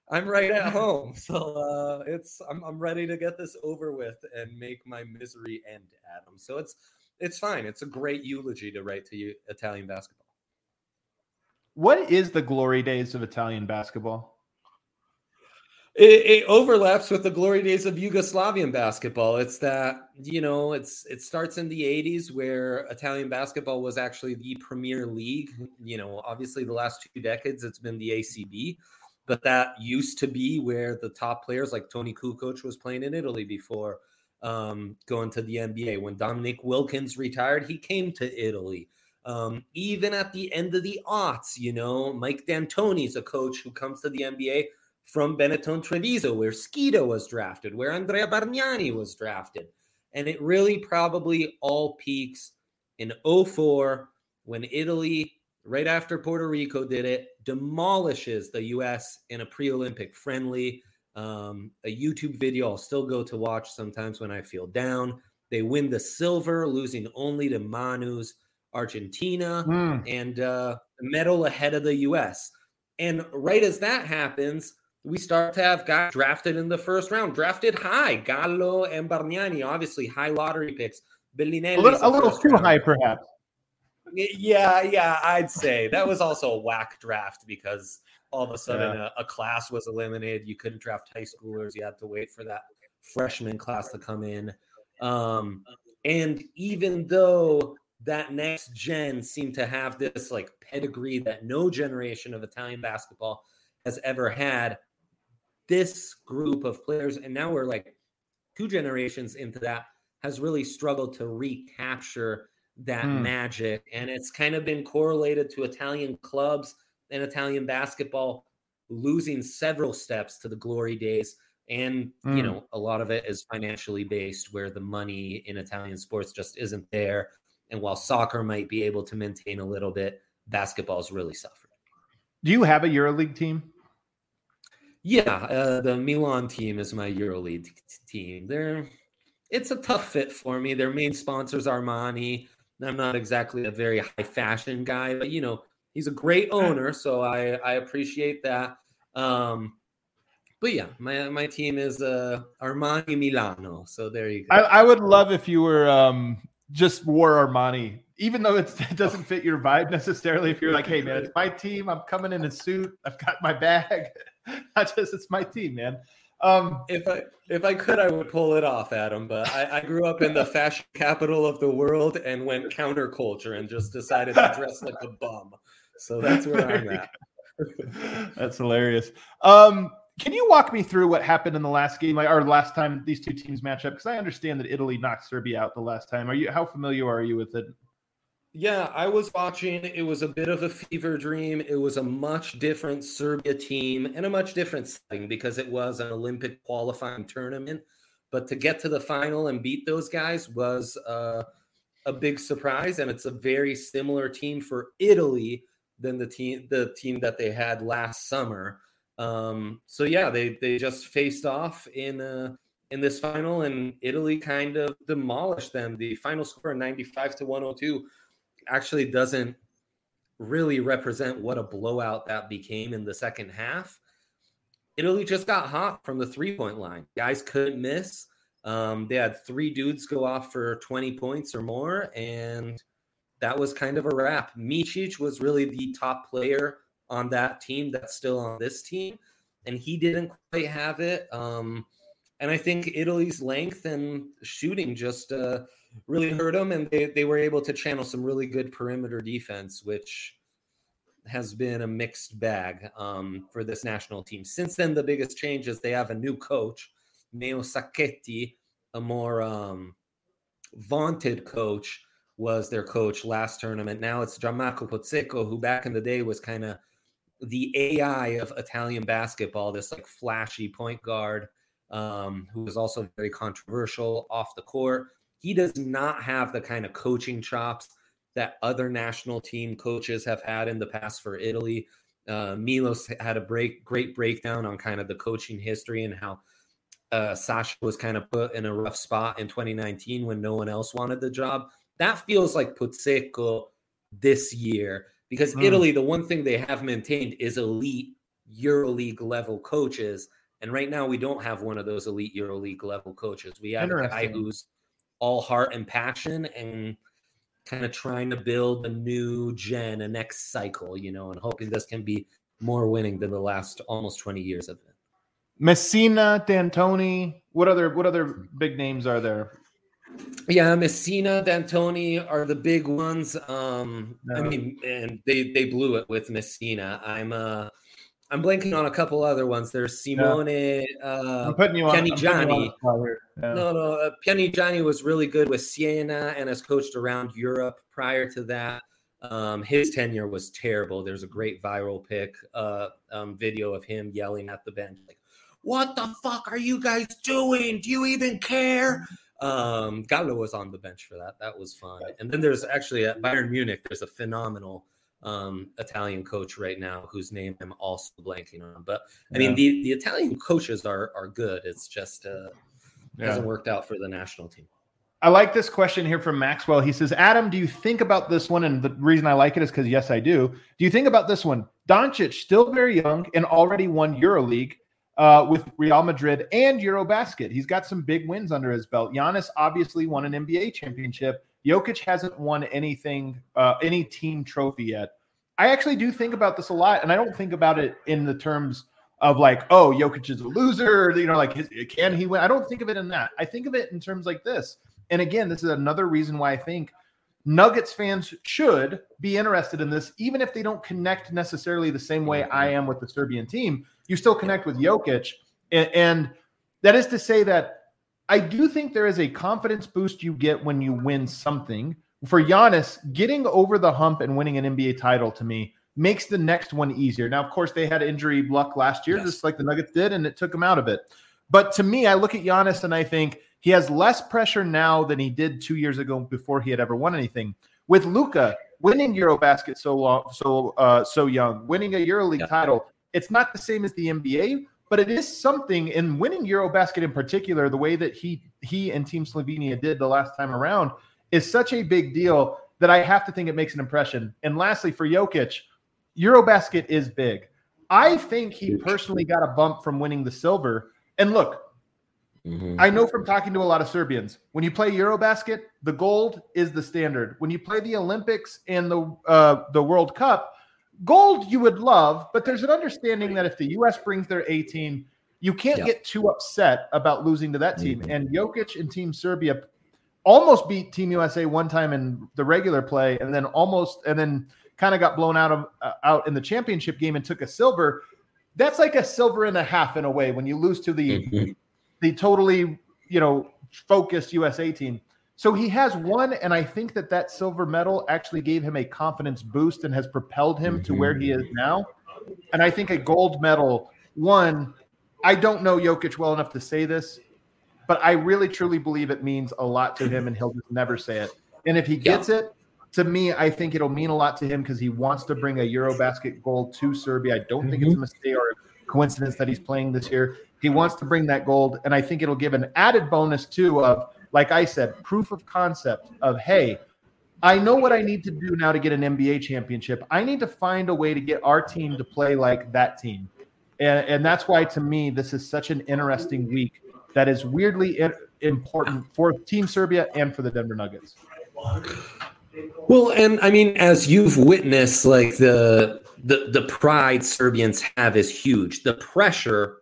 I'm right at home. So uh, it's I'm, I'm ready to get this over with and make my misery end, Adam. So it's it's fine. It's a great eulogy to write to you, Italian basketball. What is the glory days of Italian basketball? It, it, overlaps with the glory days of Yugoslavian basketball. It's that you know, it's it starts in the '80s where Italian basketball was actually the premier league. You know, obviously the last two decades it's been the ACB, but that used to be where the top players like Toni Kukoc was playing in Italy before um, going to the NBA. When Dominique Wilkins retired, he came to Italy. Um, even at the end of the aughts, you know, Mike D'Antoni is a coach who comes to the NBA from Benetton Treviso, where Skita was drafted, where Andrea Bargnani was drafted. And it really probably all peaks in 04 when Italy, right after Puerto Rico did it, demolishes the US in a pre Olympic friendly. Um, a YouTube video I'll still go to watch sometimes when I feel down. They win the silver, losing only to Manu's Argentina mm. and uh, medal ahead of the US. And right as that happens, we start to have guys drafted in the first round, drafted high. Gallo and Bargnani, obviously high lottery picks. Belinelli, a little, a little too round. high, perhaps. Yeah, yeah, I'd say that was also a whack draft because all of a sudden yeah. a, a, class was eliminated. You couldn't draft high schoolers. You had to wait for that freshman class to come in. Um, and even though that next gen seemed to have this like pedigree that no generation of Italian basketball has ever had, this group of players, and now we're like two generations into that, has really struggled to recapture that hmm. magic. And it's kind of been correlated to Italian clubs and Italian basketball losing several steps to the glory days. And, you hmm. know, a lot of it is financially based, where the money in Italian sports just isn't there. And while soccer might be able to maintain a little bit, basketball's really suffered. Do you have a EuroLeague team? Yeah, uh, the Milan team is my EuroLeague team. They're it's a tough fit for me. Their main sponsors Armani. I'm not exactly a very high fashion guy, but you know he's a great owner, so I I appreciate that. Um, but yeah, my my team is uh, Armani Milano. So there you go. I, I would love if you were um, just wore Armani, even though it doesn't fit your vibe necessarily. If you're like, hey man, it's my team. I'm coming in a suit. I've got my bag. I just it's my team, man. Um, if I if I could, I would pull it off, Adam. But I, I grew up in the fashion capital of the world and went counterculture and just decided to dress like a bum. So that's where I'm at. that's hilarious. Um, can you walk me through what happened in the last game, like or last time these two teams match up? Because I understand that Italy knocked Serbia out the last time. Are you how familiar are you with it? Yeah, I was watching. It was a bit of a fever dream. It was a much different Serbia team and a much different setting because it was an Olympic qualifying tournament. But to get to the final and beat those guys was uh, a big surprise, and it's a very similar team for Italy than the team the team that they had last summer. Um, so yeah, they they just faced off in uh, in this final, and Italy kind of demolished them. The final score, ninety five to one hundred oh two actually doesn't really represent what a blowout that became in the second half. Italy just got hot from the three point line. Guys couldn't miss. Um, they had three dudes go off for 20 points or more, and that was kind of a wrap. Micic was really the top player on that team that's still on this team, and he didn't quite have it. Um, and I think Italy's length and shooting just uh, really hurt them, and they, they were able to channel some really good perimeter defense, which has been a mixed bag um, for this national team. Since then, the biggest change is they have a new coach, Meo Sacchetti, a more um, vaunted coach was their coach last tournament. Now it's Gianmarco Pozzecco, who back in the day was kind of the AI of Italian basketball, this like flashy point guard um, who was also very controversial off the court. He does not have the kind of coaching chops that other national team coaches have had in the past for Italy. Uh, Milos had a break, great breakdown on kind of the coaching history and how uh, Sasha was kind of put in a rough spot in 2019 when no one else wanted the job. That feels like Pozzecco this year because Mm. Italy, the one thing they have maintained is elite EuroLeague level coaches. And right now, we don't have one of those elite EuroLeague level coaches. We have a guy who's all heart and passion and kind of trying to build a new gen, a next cycle, you know, and hoping this can be more winning than the last almost 20 years of it. Messina, D'Antoni. What other what other big names are there? Yeah, Messina, D'Antoni are the big ones. Um, I mean, and they they blew it with Messina. I'm uh I'm blanking on a couple other ones. There's Simone uh I'm putting you on. Putting you on Pianigiani. the spot here. Yeah. No, no. Uh, Pianigiani was really good with Siena and has coached around Europe prior to that. Um, his tenure was terrible. There's a great viral pick uh, um, video of him yelling at the bench, like, "What the fuck are you guys doing? Do you even care?" Um, Gallo was on the bench for that. That was fun. And then there's actually at Bayern Munich. There's a phenomenal um, Italian coach right now whose name I'm also blanking on. But I mean, Yeah. the the Italian coaches are are good. It's just uh, Yeah. hasn't worked out for the national team. I like this question here from Maxwell. He says, Adam, do you think about this one? And the reason I like it is because, yes, I do. Do you think about this one? Doncic, still very young and already won EuroLeague uh, with Real Madrid and Eurobasket. He's got some big wins under his belt. Giannis obviously won an NBA championship. Jokic hasn't won anything, uh, any team trophy yet. I actually do think about this a lot, and I don't think about it in the terms of like, oh, Jokic is a loser, you know, like his, can he win? I don't think of it in that. I think of it in terms like this. And again, this is another reason why I think Nuggets fans should be interested in this, even if they don't connect necessarily the same way I am with the Serbian team. You still connect with Jokic. And, and that is to say that I do think there is a confidence boost you get when you win something. For Giannis, getting over the hump and winning an NBA title to me makes the next one easier. Now, of course, they had injury luck last year, Yes. just like the Nuggets did, and it took them out of it. But to me, I look at Giannis and I think he has less pressure now than he did two years ago before he had ever won anything. With Luka winning EuroBasket so long, so uh, so young, winning a EuroLeague Yeah. title, it's not the same as the NBA, but it is something. In winning EuroBasket in particular, the way that he he and Team Slovenia did the last time around is such a big deal that I have to think it makes an impression. And lastly, for Jokic, EuroBasket is big. I think he personally got a bump from winning the silver. And look, I know from talking to a lot of Serbians, when you play EuroBasket, the gold is the standard. When you play the Olympics and the uh, the World Cup, gold you would love, but there's an understanding that if the U.S. brings their A team, you can't Yeah. get too upset about losing to that team. And Jokic and Team Serbia almost beat Team USA one time in the regular play, and then almost and then kind of got blown out of uh, out in the championship game and took a silver. That's like a silver and a half in a way when you lose to the Mhm. the totally you know focused USA team. So he has one, and I think that that silver medal actually gave him a confidence boost and has propelled him to where he is mm-hmm. now. And I think a gold medal, one, I don't know Jokic well enough to say this, but I really truly believe it means a lot to him, and he'll just never say it. And if he gets it, to me, I think it'll mean a lot to him because he wants to bring a Eurobasket gold to Serbia. I don't think it's a mm-hmm. mistake or a coincidence that he's playing this year. He wants to bring that gold, and I think it'll give an added bonus too of, like I said, proof of concept of hey, I know what I need to do now to get an NBA championship. I need to find a way to get our team to play like that team. And, and that's why, to me, this is such an interesting week that is weirdly important for Team Serbia and for the Denver Nuggets. Well, and I mean, as you've witnessed, like the the the pride Serbians have is huge. The pressure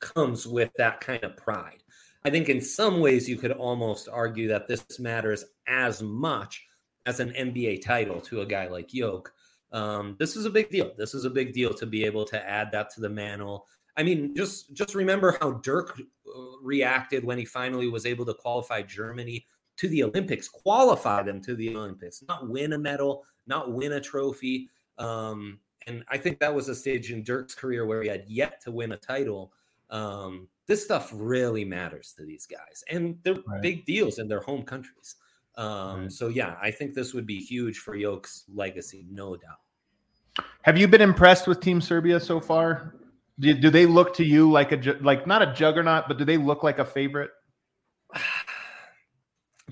comes with that kind of pride. I think in some ways you could almost argue that this matters as much as an NBA title to a guy like Yoke. Um, this is a big deal. This is a big deal to be able to add that to the mantle. I mean, just just remember how Dirk uh, reacted when he finally was able to qualify Germany to the Olympics, qualify them to the Olympics, not win a medal, not win a trophy. Um, and I think that was a stage in Dirk's career where he had yet to win a title. Um, this stuff really matters to these guys, and they're Right. big deals in their home countries. Um, Right. So yeah, I think this would be huge for Yoke's legacy, no doubt. Have you been impressed with Team Serbia so far? Do, do they look to you like a like not a juggernaut, but do they look like a favorite?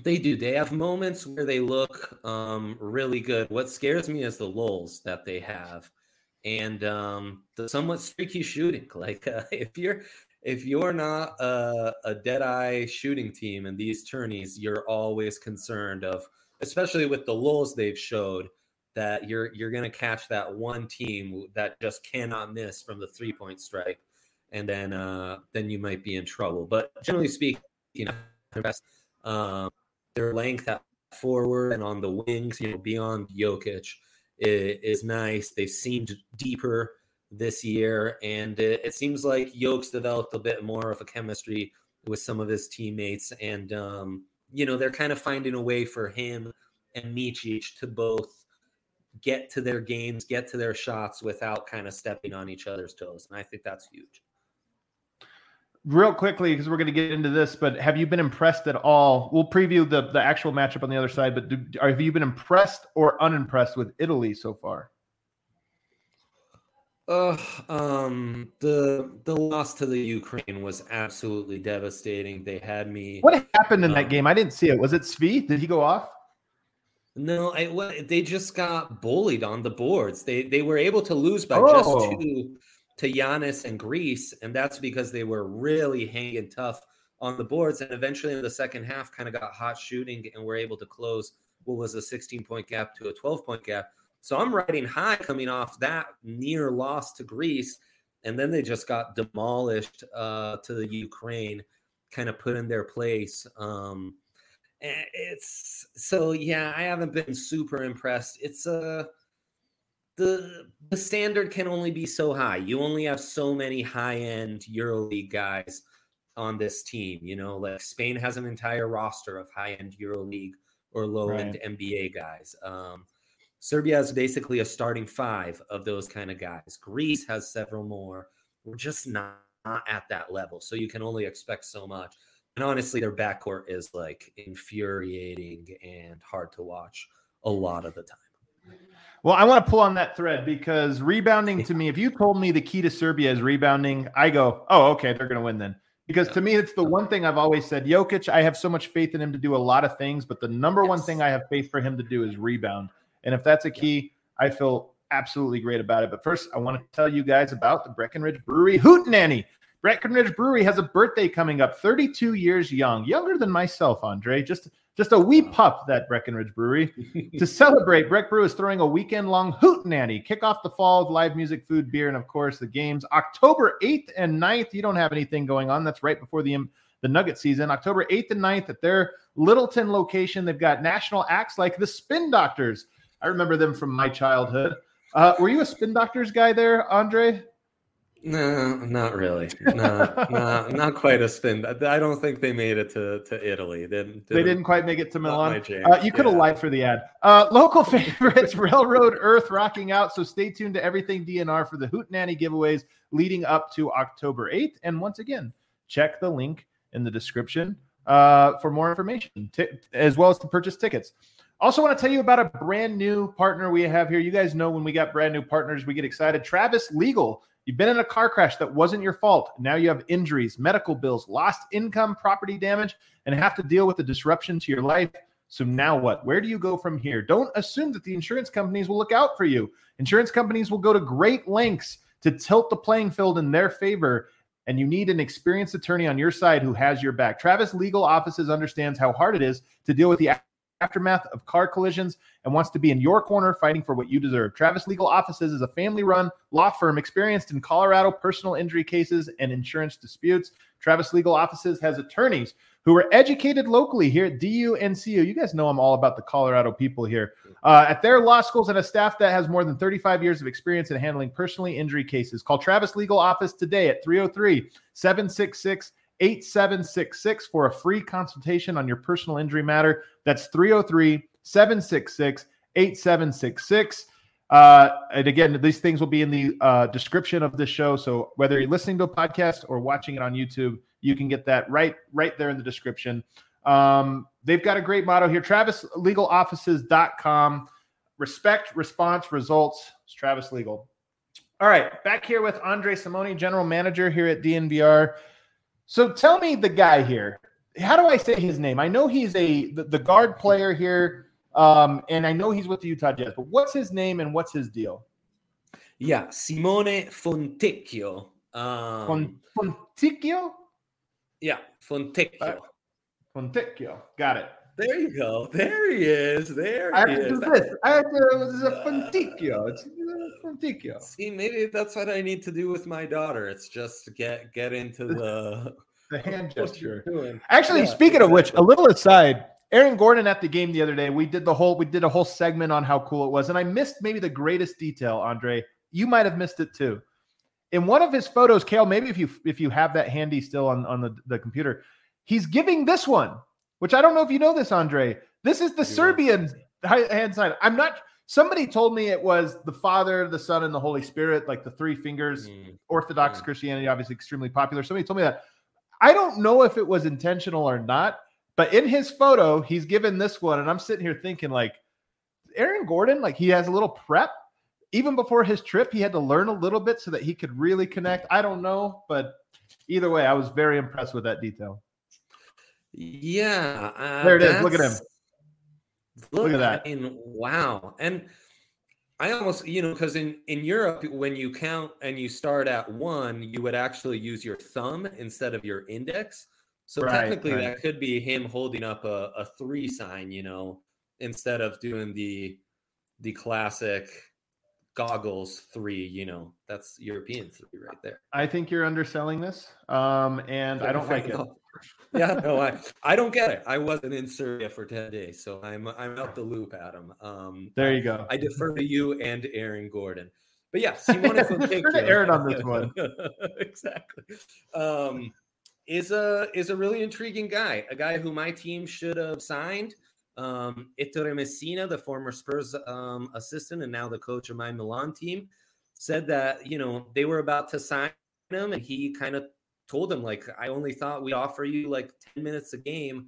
They do. They have moments where they look um, really good. What scares me is the lulls that they have, and um, the somewhat streaky shooting. Like uh, if you're if you're not a, a dead eye shooting team in these tourneys, you're always concerned of, especially with the lulls they've showed, that you're you're to catch that one team that just cannot miss from the three point strike, and then uh, then you might be in trouble. But generally speaking, you know, um, their length at forward and on the wings, you know, beyond Jokic is, is nice. They've seemed deeper this year, and it, it seems like Yoke's developed a bit more of a chemistry with some of his teammates, and um, you know, they're kind of finding a way for him and Micic to both get to their games, get to their shots without kind of stepping on each other's toes. And I think that's huge. Real quickly, because we're going to get into this, but have you been impressed at all? We'll preview the, the actual matchup on the other side, but do, have you been impressed or unimpressed with Italy so far? Uh, um, the the loss to the Ukraine was absolutely devastating. They had me. What happened in um, that game? I didn't see it. Was it Svi? Did he go off? No, I they just got bullied on the boards. They they were able to lose by Oh. just two to Giannis and Greece, and that's because they were really hanging tough on the boards. And eventually, in the second half, kind of got hot shooting and were able to close what was a 16 point gap to a 12 point gap. So I'm riding high coming off that near loss to Greece, and then they just got demolished uh, to the Ukraine, kind of put in their place. Um, it's so yeah, I haven't been super impressed. It's uh the the standard can only be so high. You only have so many high end EuroLeague guys on this team. You know, like Spain has an entire roster of high end EuroLeague or low end NBA guys. Um, Serbia is basically a starting five of those kind of guys. Greece has several more. We're just not, not at that level, so you can only expect so much. And honestly, their backcourt is like infuriating and hard to watch a lot of the time. Well, I want to pull on that thread because rebounding to me, if you told me the key to Serbia is rebounding, I go, oh, okay, they're going to win then. Because to me, it's the one thing I've always said. Jokic, I have so much faith in him to do a lot of things, but the number one thing I have faith for him to do is rebound. And if that's a key, I feel absolutely great about it. But first, I want to tell you guys about the Breckenridge Brewery Hootenanny. Breckenridge Brewery has a birthday coming up, 32 years young, younger than myself, Andre. Just just a wee pup, that Breckenridge Brewery. to celebrate, Breck Brew is throwing a weekend-long hootenanny. Kick off the fall with live music, food, beer, and of course the games. October 8th and 9th. You don't have anything going on. That's right before the um, the Nugget season. October 8th and 9th at their Littleton location. They've got national acts like the Spin Doctors. I remember them from my childhood. Uh, were you a Spin Doctors guy there, Andre? No, not really. No, no, not quite a spin. I don't think they made it to, to Italy. They didn't, They didn't quite make it to Milan. Uh, you could have Yeah. lied for the ad. Uh, local favorites, Railroad Earth rocking out. So stay tuned to everything DNVR for the Hootenanny giveaways leading up to October 8th. And once again, check the link in the description uh, for more information, t- as well as to purchase tickets. Also, want to tell you about a brand new partner we have here. You guys know when we got brand new partners, we get excited. Travis Legal. You've been in a car crash that wasn't your fault. Now you have injuries, medical bills, lost income, property damage, and have to deal with the disruption to your life. So now what? Where do you go from here? Don't assume that the insurance companies will look out for you. Insurance companies will go to great lengths to tilt the playing field in their favor and you need an experienced attorney on your side who has your back. Travis Legal Offices understands how hard it is to deal with the aftermath of car collisions and wants to be in your corner fighting for what you deserve. Travis Legal Offices is a family run law firm experienced in Colorado personal injury cases and insurance disputes. Travis Legal Offices has attorneys who are educated locally here at DU and CU. You guys know I'm all about the Colorado people here. Uh, at their law schools and a staff that has more than 35 years of experience in handling personally injury cases. Call Travis Legal Office today at 303 766 8766 for a free consultation on your personal injury matter. That's 303 766 8766. Uh, and again, these things will be in the uh, description of this show. So whether you're listening to a podcast or watching it on YouTube, you can get that right right there in the description. Um, they've got a great motto here: TravisLegalOffices.com. respect, response, results. It's Travis Legal. All right, back here with Andre Simoni, general manager here at DNVR. So tell me the guy here. How do I say his name? I know he's a the, the guard player here, um, and I know he's with the Utah Jazz. But what's his name and what's his deal? Yeah, Simone Fontecchio. Um, Fon- Fontecchio. yeah, Fontecchio. Uh, Fontecchio. Got it. There you go. There he is. There he is. I have to is. do this. I have to. This is a uh, Fontecchio. It's a Fontecchio. See, maybe that's what I need to do with my daughter. It's just get get into the The hand gesture. Actually, Yeah, speaking of which, a little aside, Aaron Gordon at the game the other day, we did the whole we did a whole segment on how cool it was, and I missed maybe the greatest detail, Andre. You might have missed it too. In one of his photos, Kale, maybe if you if you have that handy still on, on the, the computer, he's giving this one, which I don't know if you know this, Andre. This is the Serbian hand sign. I'm not somebody told me it was the Father, the Son, and the Holy Spirit, like the three fingers. Mm. Orthodox Mm. Christianity, obviously extremely popular. Somebody told me that. I don't know if it was intentional or not, but in his photo, he's given this one, and I'm sitting here thinking, like, Aaron Gordon, like he has a little prep. Even before his trip, he had to learn a little bit so that he could really connect. I don't know, but either way, I was very impressed with that detail. Yeah, uh, There it is. Look at him. that's- Look at that. I mean, wow. And I almost, you know, because in in Europe, when you count and you start at one, you would actually use your thumb instead of your index. So Right, technically, right. that could be him holding up a, a three sign, you know, instead of doing the the classic goggles three. You know, that's European three right there. I think you're underselling this, um, and I don't like it. Yeah, no, I, I don't get it. I wasn't in Syria for 10 days, so I'm I'm out the loop, Adam. Um, There you go. I defer to you and Aaron Gordon. But yeah, Simone Fontecchio. Aaron on this one. exactly. Um, is a is a really intriguing guy, a guy who my team should have signed. Um, Ettore Messina, the former Spurs um, assistant and now the coach of my Milan team, said that you know they were about to sign him, and he kind of told him like, "I only thought we'd offer you like ten minutes a game."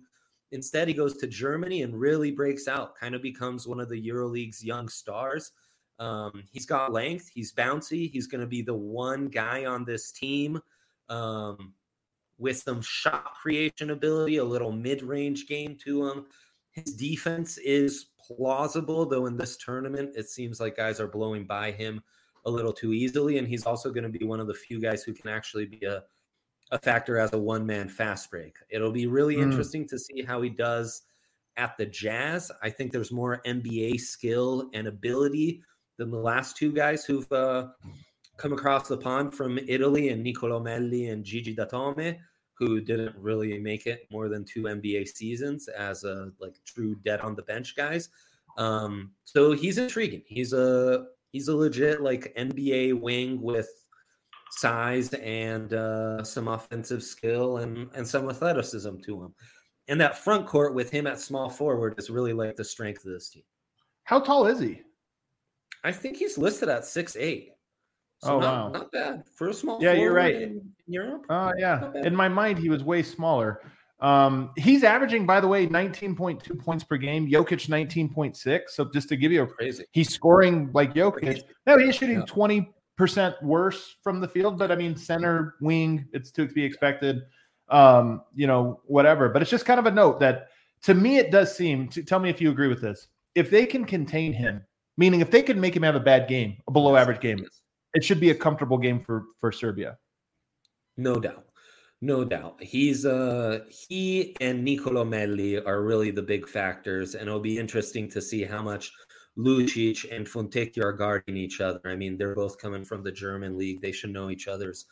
Instead, he goes to Germany and really breaks out, kind of becomes one of the EuroLeague's young stars. Um, he's got length, he's bouncy, he's going to be the one guy on this team um, with some shot creation ability, a little mid range game to him. His defense is plausible, though in this tournament, it seems like guys are blowing by him a little too easily. And he's also going to be one of the few guys who can actually be a, a factor as a one man fast break. It'll be really Mm. interesting to see how he does at the Jazz. I think there's more NBA skill and ability than the last two guys who've uh, come across the pond from Italy and Nicolo Melli and Gigi Datome, who didn't really make it more than two NBA seasons as a like true dead on the bench guys. Um, so he's intriguing. He's a he's a legit like NBA wing with size and uh, some offensive skill and and some athleticism to him. And that front court with him at small forward is really like the strength of this team. How tall is he? I think he's listed at six eight. So Oh, not, wow. not bad for a small. Yeah, you're right. In Europe. Oh yeah. In my mind, he was way smaller. Um, he's averaging, by the way, 19.2 points per game. Jokic 19.6. So just to give you a Crazy. he's scoring like Jokic. Crazy. No, he's shooting Yeah. 20% worse from the field, but I mean center wing, it's to be expected. Um, you know, whatever. But it's just kind of a note that to me it does seem to tell me if you agree with this. If they can contain him, meaning if they can make him have a bad game, a below average game, it should be a comfortable game for for Serbia. No doubt. No doubt. He's uh he and Nicolo Melli are really the big factors, and it'll be interesting to see how much Lucic and Fontecchio are guarding each other. I mean, they're both coming from the German league. They should know each other's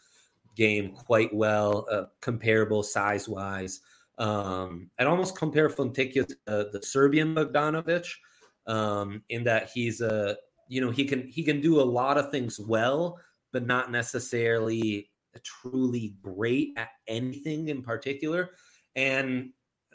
game quite well, uh, comparable size wise. Um, I'd almost compare Fontecchio to uh, the Serbian Bogdanovic um, in that he's a you know he can he can do a lot of things well, but not necessarily truly great at anything in particular. And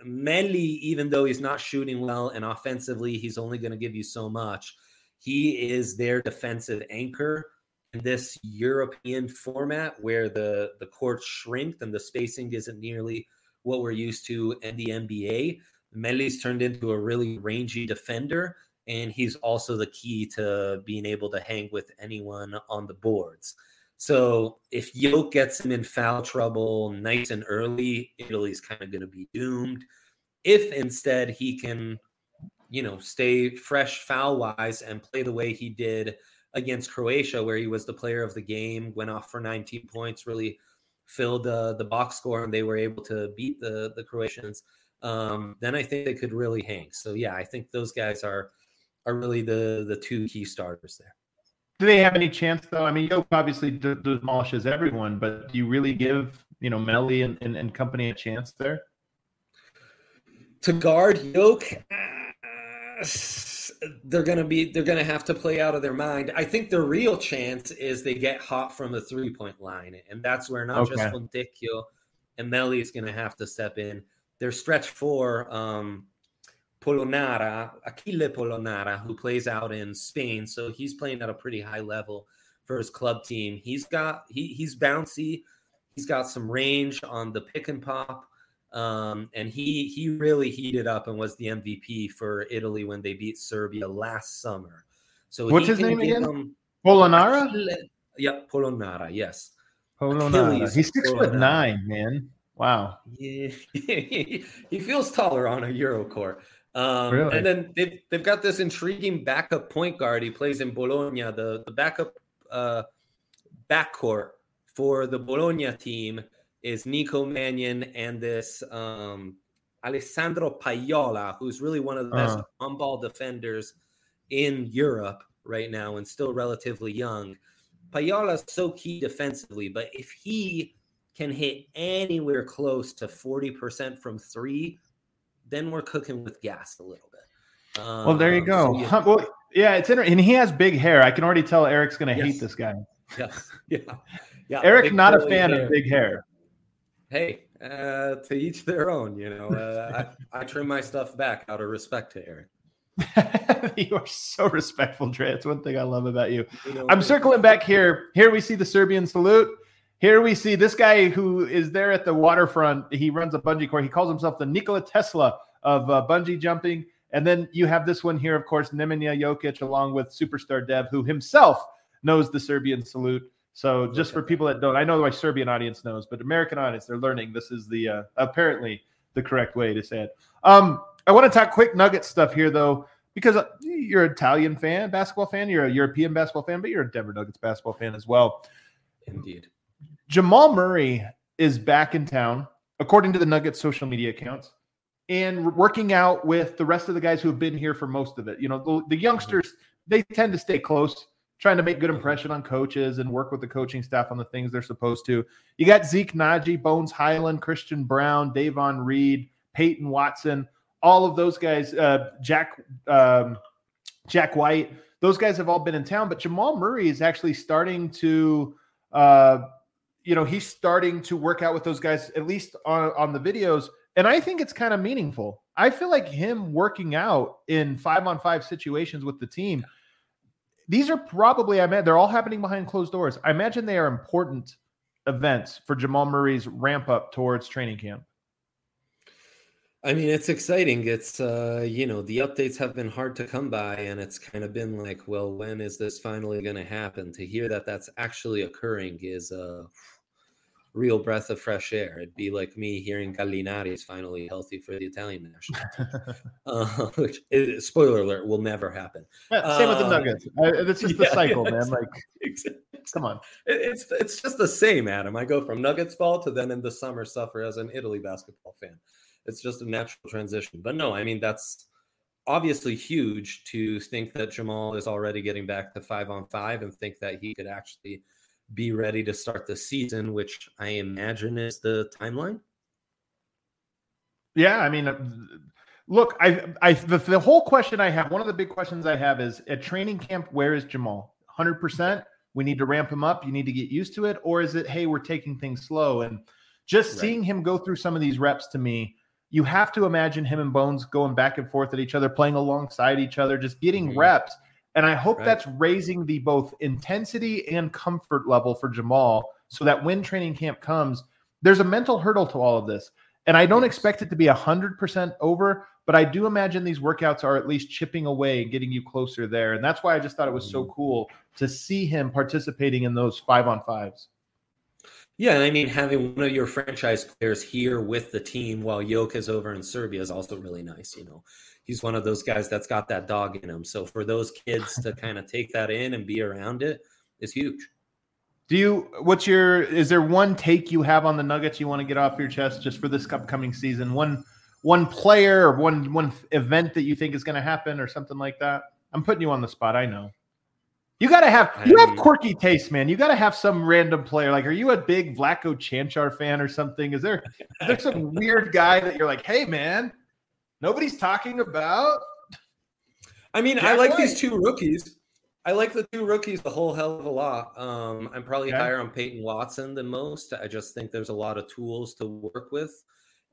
Melli, even though he's not shooting well and offensively, he's only going to give you so much. He is their defensive anchor in this European format where the the courts shrink and the spacing isn't nearly what we're used to in the NBA. Melli's turned into a really rangy defender, and he's also the key to being able to hang with anyone on the boards. So if Yoke gets him in foul trouble nice and early, Italy's kind of going to be doomed. If instead he can, you know, stay fresh foul wise and play the way he did against Croatia, where he was the player of the game, went off for 19 points, really filled uh, the box score, and they were able to beat the the Croatians. Um, then I think they could really hang. So yeah, I think those guys are are really the the two key starters there. Do they have any chance though? I mean, Yoke obviously d- demolishes everyone, but do you really give you know Melli and, and, and company a chance there? To guard Yoke, uh, they're gonna be they're gonna have to play out of their mind. I think the real chance is they get hot from the three point line, and that's where not Okay. just Fontecchio and Melli is gonna have to step in. Their stretch four, um, Polonara, Achille Polonara, who plays out in Spain, so he's playing at a pretty high level for his club team. He's got he he's bouncy, he's got some range on the pick and pop. Um, and he he really heated up and was the MVP for Italy when they beat Serbia last summer. So What's his name again? them- Polonara. Achille- Yeah, Polonara. Yes. Polonara. Achilles He's six foot nine, man. Wow. Yeah, he feels taller on a Euro court. Um, Really? And then they've, they've got this intriguing backup point guard. He plays in Bologna. The, the backup uh, backcourt for the Bologna team is Nico Mannion and this um, Alessandro Pajola, who's really one of the best Uh-huh. on ball defenders in Europe right now and still relatively young. Pajola's so key defensively, but if he can hit anywhere close to 40% from three, then we're cooking with gas a little bit. Well, there you Um, go. so yeah, Huh, Well, yeah, it's interesting. And he has big hair. I can already tell Eric's going to Yes. hate this guy. yes, yeah, yeah. Eric, big not a fan hair. of big hair. Hey, uh, to each their own. You know, uh, I, I trim my stuff back out of respect to Eric. you are so respectful, Dre. It's one thing I love about you. You know, I'm circling back here. Here we see the Serbian salute. Here we see this guy who is there at the waterfront. He runs a bungee court. He calls himself the Nikola Tesla of uh, bungee jumping. And then you have this one here, of course, Nemanja Jokic, along with superstar Dev, who himself knows the Serbian salute. So just for people that don't, I know my Serbian audience knows, but American audience, they're learning this is the uh, apparently the correct way to say it. Um, I want to talk quick nugget stuff here, though, because uh, you're an Italian fan, basketball fan, you're a European basketball fan, but you're a Denver Nuggets basketball fan as well. indeed. Jamal Murray is back in town, according to the Nuggets social media accounts, and working out with the rest of the guys who have been here for most of it. You know, the, the youngsters, they tend to stay close, trying to make good impression on coaches and work with the coaching staff on the things they're supposed to. You got Zeke Nnaji, Bones Hyland, Christian Brown, Davon Reed, Peyton Watson, all of those guys, uh, Jack um, Jack White, those guys have all been in town, but Jamal Murray is actually starting to uh, you know, he's starting to work out with those guys, at least on, on the videos. And I think it's kind of meaningful. I feel like him working out in five on five situations with the team. These are probably, I mean, they're all happening behind closed doors. I imagine they are important events for Jamal Murray's ramp up towards training camp. I mean, it's exciting. It's uh, you know, the updates have been hard to come by, and it's kind of been like, well, when is this finally going to happen? To hear that that's actually occurring is a real breath of fresh air. It'd be like me hearing Gallinari is finally healthy for the Italian national team. uh, which, is, spoiler alert, will never happen. Yeah, Same with the Uh, Nuggets. I, it's just the cycle, yeah, man. Like, Exactly. come on. It- It's it's just the same, Adam. I go from Nuggets ball to then in the summer suffer as an Italy basketball fan. It's just a natural transition. But no, I mean that's obviously huge to think that Jamal is already getting back to five on five and think that he could actually be ready to start the season, which I imagine is the timeline. Yeah, I mean, uh, look, I, I, the, the whole question I have, one of the big questions I have is at training camp, where is Jamal? Hundred percent. We need to ramp him up. You need to get used to it, or is it, hey, we're taking things slow? And just Right. seeing him go through some of these reps to me, you have to imagine him and Bones going back and forth at each other, playing alongside each other, just getting Mhm. reps. And I hope Right. that's raising the both intensity and comfort level for Jamal so that when training camp comes, there's a mental hurdle to all of this. And I don't expect it to be 100% over, but I do imagine these workouts are at least chipping away and getting you closer there. And that's why I just thought it was so mm-hmm. cool to see him participating in those five on fives. Yeah, and I mean having one of your franchise players here with the team while Yoke is over in Serbia is also really nice. You know, he's one of those guys that's got that dog in him. So for those kids to kind of take that in and be around it is huge. Do you? What's your? Is there one take you have on the Nuggets you want to get off your chest just for this upcoming season? One, one player or one one event that you think is going to happen or something like that. I'm putting you on the spot. I know. You got to have you have quirky taste, man. You got to have some random player. Like, are you a big Vlatko Cancar fan or something? Is there is there some weird guy that you're like, hey, man, nobody's talking about? I mean, Jack I like White. these two rookies. I like the two rookies a whole hell of a lot. Um, I'm probably okay. higher on Peyton Watson than most. I just think there's a lot of tools to work with.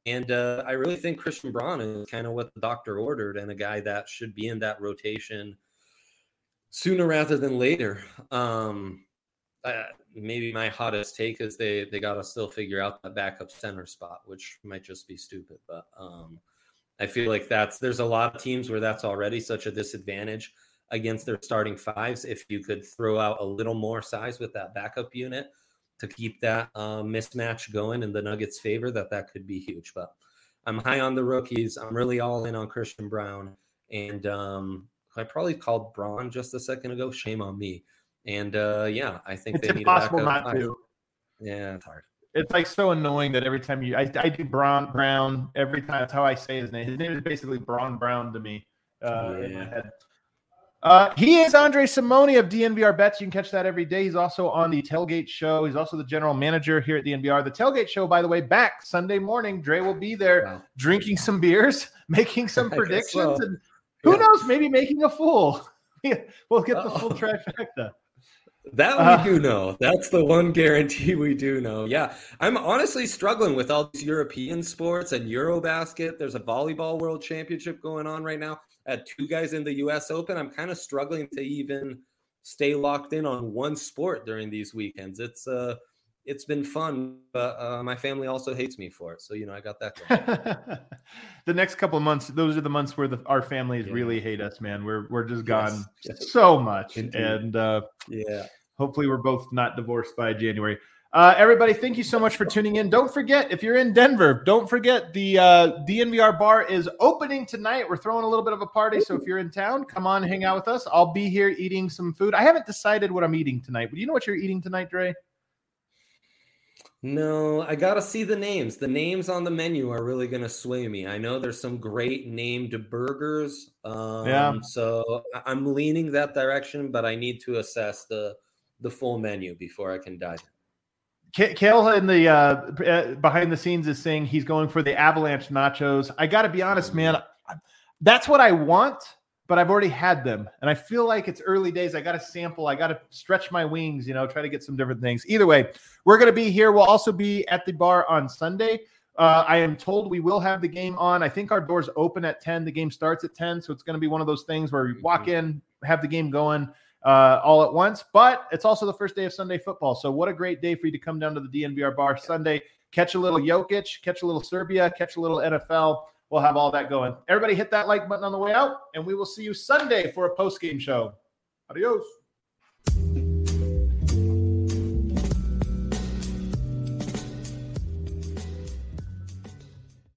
And uh, I really think Christian Braun is kind of what the doctor ordered and a guy that should be in that rotation sooner rather than later. Um, uh, maybe my hottest take is they they got to still figure out that backup center spot, which might just be stupid. But um, I feel like that's there's a lot of teams where that's already such a disadvantage against their starting fives. If you could throw out a little more size with that backup unit to keep that uh, mismatch going in the Nuggets' favor, that that could be huge. But I'm high on the rookies. I'm really all in on Christian Brown and um, I probably called Braun just a second ago. Shame on me. And uh, yeah, I think it's they impossible not to. Yeah, it's hard. It's like so annoying that every time you, I, I do Braun Brown every time. That's how I say his name. His name is basically Braun Brown to me uh, yeah. in my head. Uh, he is Andre Simoni of DNVR Bets. You can catch that every day. He's also on the Tailgate Show. He's also the general manager here at DNVR. The Tailgate Show, by the way, back Sunday morning. Dre will be there wow. drinking some beers, making some predictions, so. and who yeah. knows? Maybe making a fool. we'll get the full trifecta. That we uh, do know. That's the one guarantee we do know. Yeah. I'm honestly struggling with all these European sports and Eurobasket. There's a volleyball world championship going on right now. At two guys in the US Open. I'm kind of struggling to even stay locked in on one sport during these weekends. It's uh it's been fun, but uh, my family also hates me for it. So you know, I got that. the next couple of months, those are the months where the, our families yeah. really hate us, man. We're we're just gone yes. so much, Indeed. and uh, yeah, hopefully we're both not divorced by January. Uh, everybody, thank you so much for tuning in. Don't forget, if you're in Denver, don't forget the uh, DNVR bar is opening tonight. We're throwing a little bit of a party. So if you're in town, come on, hang out with us. I'll be here eating some food. I haven't decided what I'm eating tonight. But you know what you're eating tonight, Dre? No, I gotta see the names. The names on the menu are really gonna sway me. I know there's some great named burgers. Um, yeah. So I'm leaning that direction, but I need to assess the the full menu before I can dive in. Kale in the uh, uh, behind the scenes is saying he's going for the avalanche nachos. I got to be honest, man. That's what I want but I've already had them. And I feel like it's early days. I got to sample. I got to stretch my wings, you know, try to get some different things. Either way, we're going to be here. We'll also be at the bar on Sunday. Uh, I am told we will have the game on. I think our doors open at 10. The game starts at 10. So it's going to be one of those things where you walk mm-hmm. in, have the game going uh, all at once. But it's also the first day of Sunday football. So what a great day for you to come down to the DNVR bar Sunday, catch a little Jokic, catch a little Serbia, catch a little NFL we'll have all that going. Everybody hit that like button on the way out, and we will see you Sunday for a post game show. Adios.